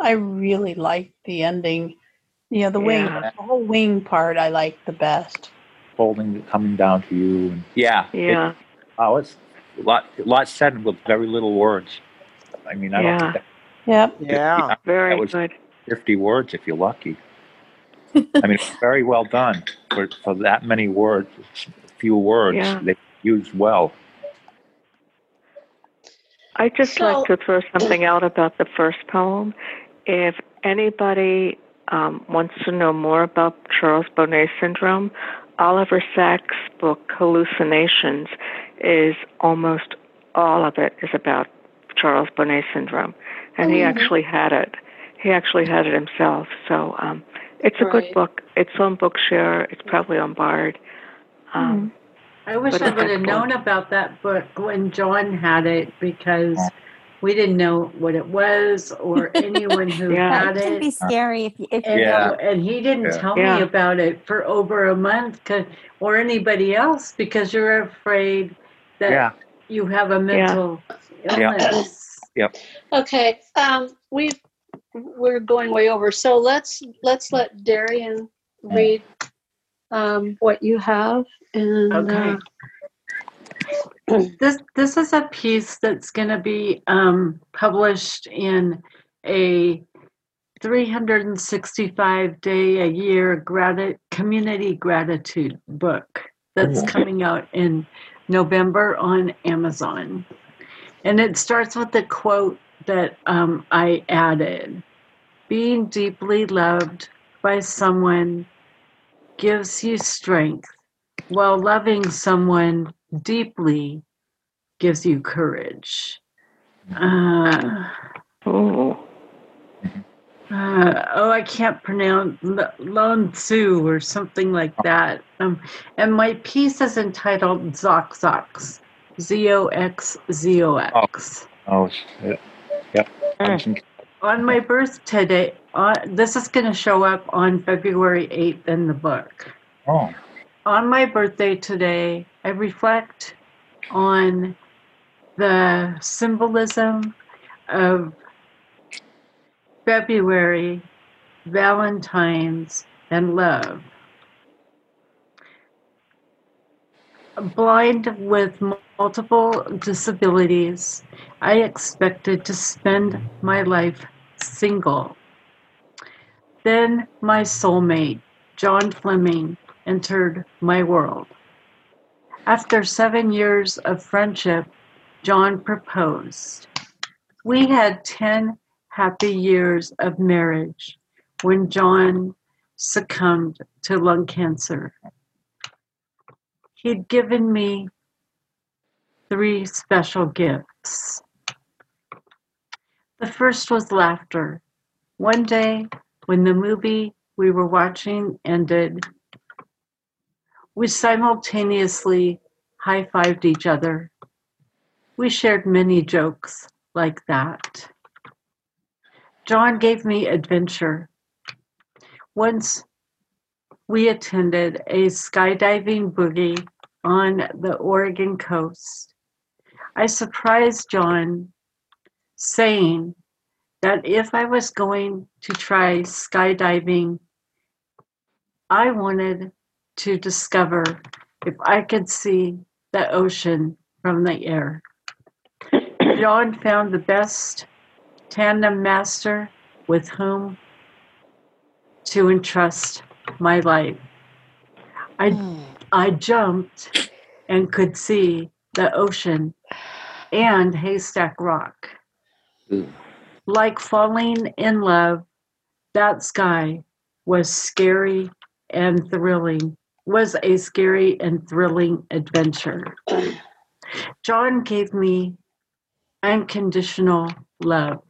I really liked the ending. You know, the wing, the whole wing part I liked the best. Folding, coming down to you. And yeah. it- Yeah. oh, it's a lot, a lot said with very little words. I mean, I don't think that, Yep. Yeah. Very that was good. 50 words if you're lucky. I mean, very well done for, for that many words, few words. Yeah. They used well. I just So- like to throw something out about the first poem. If anybody um, wants to know more about Charles Bonnet syndrome, Oliver Sacks' book Hallucinations is almost all of it is about Charles Bonnet syndrome, and he Mhm. actually had it. He actually had it himself. So um, it's a good book. It's on Bookshare. It's probably on Bard. Um, I wish I would have excellent. known about that book when John had it because we didn't know what it was or anyone who Yeah. had It can it. be scary if, if And, Yeah. uh, and he didn't Yeah. tell Yeah. me about it for over a month or anybody else because you're afraid that Yeah. you have a mental Yeah. illness. Yep. Okay, um, we we're going way over, so let's let's let Darian read um, what you have and Okay. uh, this this is a piece that's going to be um, published in a 365 day a year grati- community gratitude book that's coming out in November on Amazon. And it starts with the quote that um, I added Being deeply loved by someone gives you strength, while loving someone deeply gives you courage. Uh, ooh. uh, oh, I can't pronounce Lon Tzu or something like that. Um, and my piece is entitled Zox Zox, Z O X Z O X. Oh, shit. Yep. Mm. On my birthday, uh, this is going to show up on February 8th in the book. Oh, On my birthday today, I reflect on the symbolism of February, Valentine's, and love. Blind with multiple disabilities, I expected to spend my life single. Then my soulmate, John Fleming, entered my world. After seven years of friendship, John proposed. We had 10 happy years of marriage when John succumbed to lung cancer. He'd given me three special gifts. The first was laughter. One day, when the movie we were watching ended, we simultaneously high fived each other. We shared many jokes like that. John gave me adventure. Once we attended a skydiving boogie on the Oregon coast. I surprised John saying that if I was going to try skydiving, I wanted to discover if I could see the ocean from the air. John found the best tandem master with whom to entrust my life. I, hmm. I jumped and could see the ocean and Haystack Rock. Mm. Like falling in love, that sky was scary and thrilling, was a scary and thrilling adventure. John gave me unconditional love.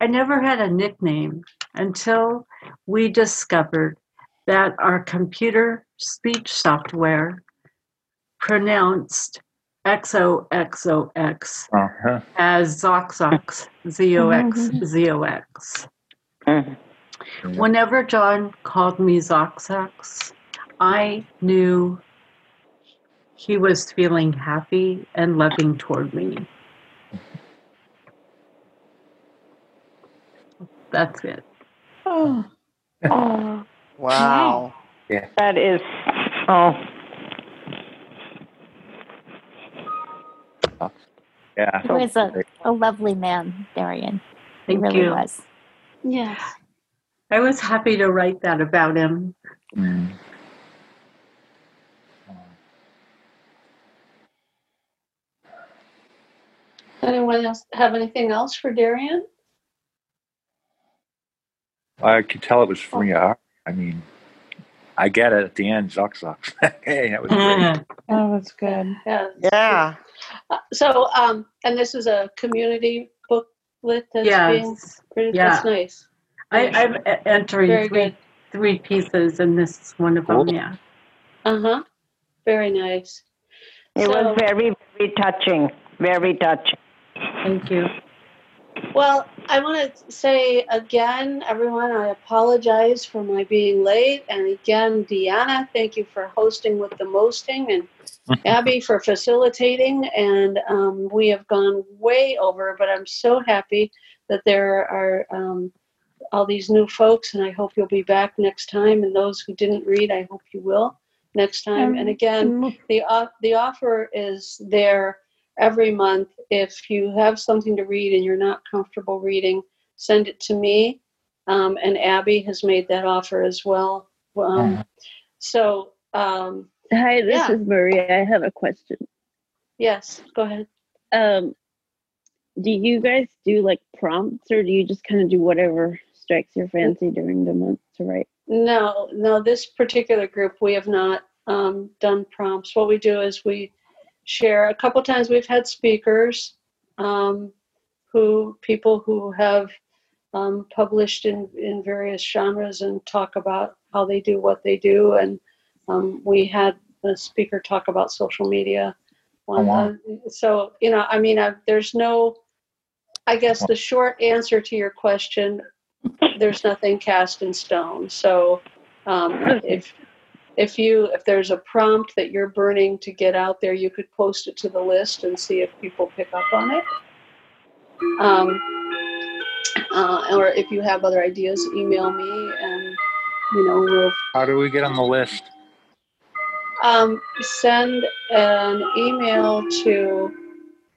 I never had a nickname until we discovered that our computer speech software pronounced XOXOX uh-huh. as Zoxox, Z O X Z O X. Whenever John called me Zoxox, I knew he was feeling happy and loving toward me. That's it. Oh, Oh, Wow. Yeah. That is Oh, Yeah. He was a, a lovely man, Darian. He Thank really you. was. Yes. I was happy to write that about him. Mm. Anyone else have anything else for Darian? I could tell it was free art. I mean, I get it at the end. Zuck sucks. hey, that was great. Oh, that's good. Yeah. Yeah. Uh, So, um, and this is a community booklet that's being printed. Yeah. That's nice. I, I'm e- entering Very three, good. three pieces, and this is one of them. Yeah. Uh huh. Very nice. it So- was very, very touching. Very touching. Thank you. Well, I want to say again, everyone, I apologize for my being late. And again, Deanna, thank you for hosting with the mosting, and Abby for facilitating. And um, we have gone way over, but I'm so happy that there are um, all these new folks, and I hope you'll be back next time. And those who didn't read, I hope you will next time. and again, the off- the offer is there every month. If you have something to read and you're not comfortable reading, send it to me. Um, and Abby has made that offer as well. Um, so um, Hi, this Yeah. is Maria. I have a question. yes, go ahead. Um, do you guys do like prompts, or do you just kind of do whatever strikes your fancy during the month to write? No, no, this particular group, we have not um, done prompts. What we do is we share, a couple times we've had speakers um, who, people who have um, published in, in various genres and talk about how they do what they do. And um, we had a speaker talk about social media. Oh, wow. Uh, so, you know, I mean, I, there's no, I guess the short answer to your question there's nothing cast in stone. So um, if if you if there's a prompt that you're burning to get out there, you could post it to the list and see if people pick up on it. Um, uh, or if you have other ideas, email me and you know we'll How do we get on the list? um, send an email to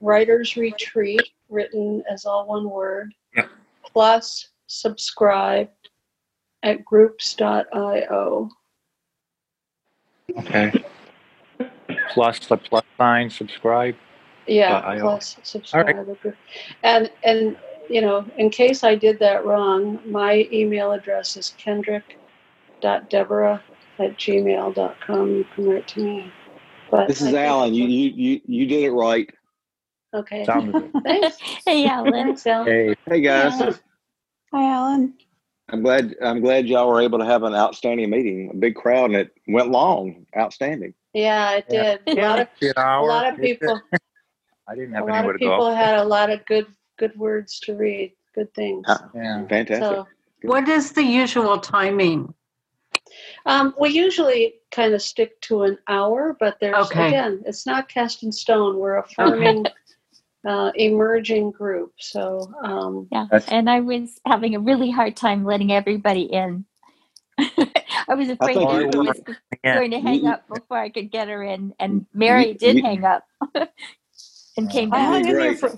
Writers Retreat, written as all one word, Yep. plus subscribe at groups.io. Okay. Plus the plus sign, subscribe. Yeah, uh, .io. plus subscribe. at group- And and you know, in case I did that wrong, my email address is kendrick.deborah at gmail.com. You can write to me. But This is think- Alan. You, you you you did it right. Okay. Thanks. Hey, Alan. Thanks, Alan. Hey, Hey guys, Hi, Alan. I'm glad I'm glad y'all were able to have an outstanding meeting. A big crowd and it went long. Outstanding. Yeah, it Yeah. did. A lot of a lot of people I didn't have a have lot of to go. people had a lot of good good words to read, good things. Ah, Yeah. Fantastic. So What is the usual timing? um, we usually kind of stick to an hour, but there's Okay. again, it's not cast in stone. We're a forming, uh, emerging group. So um, Yeah. That's- And I was having a really hard time letting everybody in. I was afraid think Eva you- was Yeah. going to hang up before I could get her in, and Mary you- did you- hang up and came I back. hung in there for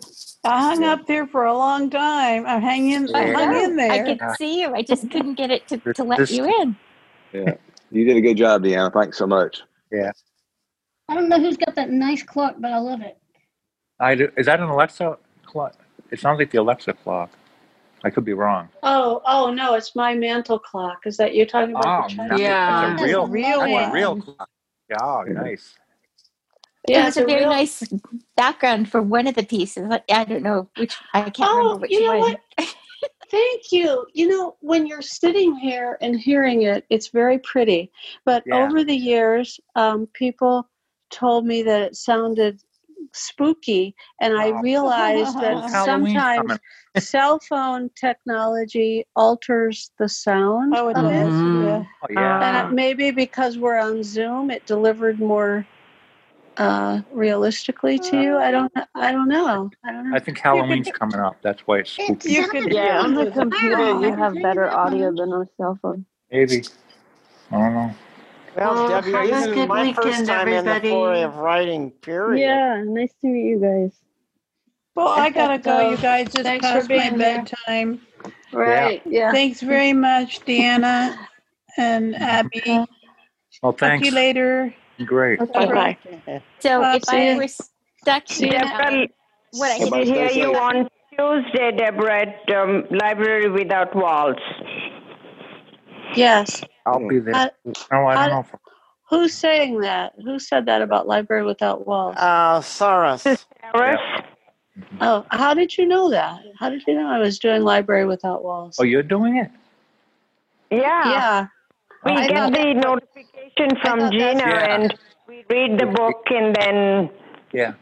I hung up there for a long time. I'm hanging I I hung in there. I there. could see you. I just couldn't get it to, to let this- you in. Yeah. You did a good job, Deanna. Thanks so much. Yeah. I don't know who's got that nice clock, but I love it. I do, is that an Alexa clock? It sounds like the Alexa clock. I could be wrong. oh oh no, it's my mantel clock. Is that you're talking about? Oh, the no, Yeah. That's a real, Real that's a one. real clock. Yeah, oh, nice. Yeah, it was it's a very real- nice background for one of the pieces. I, I don't know which. I can't Oh, remember which you know one. what? Thank you. You know, when you're sitting here and hearing it, it's very pretty. But Yeah. over the years, um, people told me that it sounded spooky, and I realized that sometimes cell phone technology alters the sound Oh, it of does. it. Mhm. Yeah. Oh, yeah. And maybe because we're on Zoom, it delivered more uh, realistically to you. I don't. I don't know. I don't know. I think Halloween's coming up. That's why it's It spooky. You could Yeah, on the computer you have better hang up on audio than on a cell phone. Maybe. I don't know. Well, Debbie, have this a is good my first weekend, time in the everybody. foray of writing, period. Yeah, nice to meet you guys. Well, I gotta go, you guys. It's thanks for past my being here. bedtime. Right, yeah. Thanks very much, Deanna and Abby. Well, Talk to thanks. you later. Great. Okay. Bye. So Bye. if I were stuck See in you uh, what I did Everybody hear you on Tuesday, Deborah, at um, Library Without Walls. Yes. I'll be there. Uh, No, I I- don't know. if- Who's saying that? Who said that about Library Without Walls? Uh, Saras. Sarah? Oh, how did you know that? How did you know I was doing Library Without Walls? Oh, you're doing it? Yeah. Yeah. We I get the that- notification from Gina Yeah. and we read the book and then Yeah.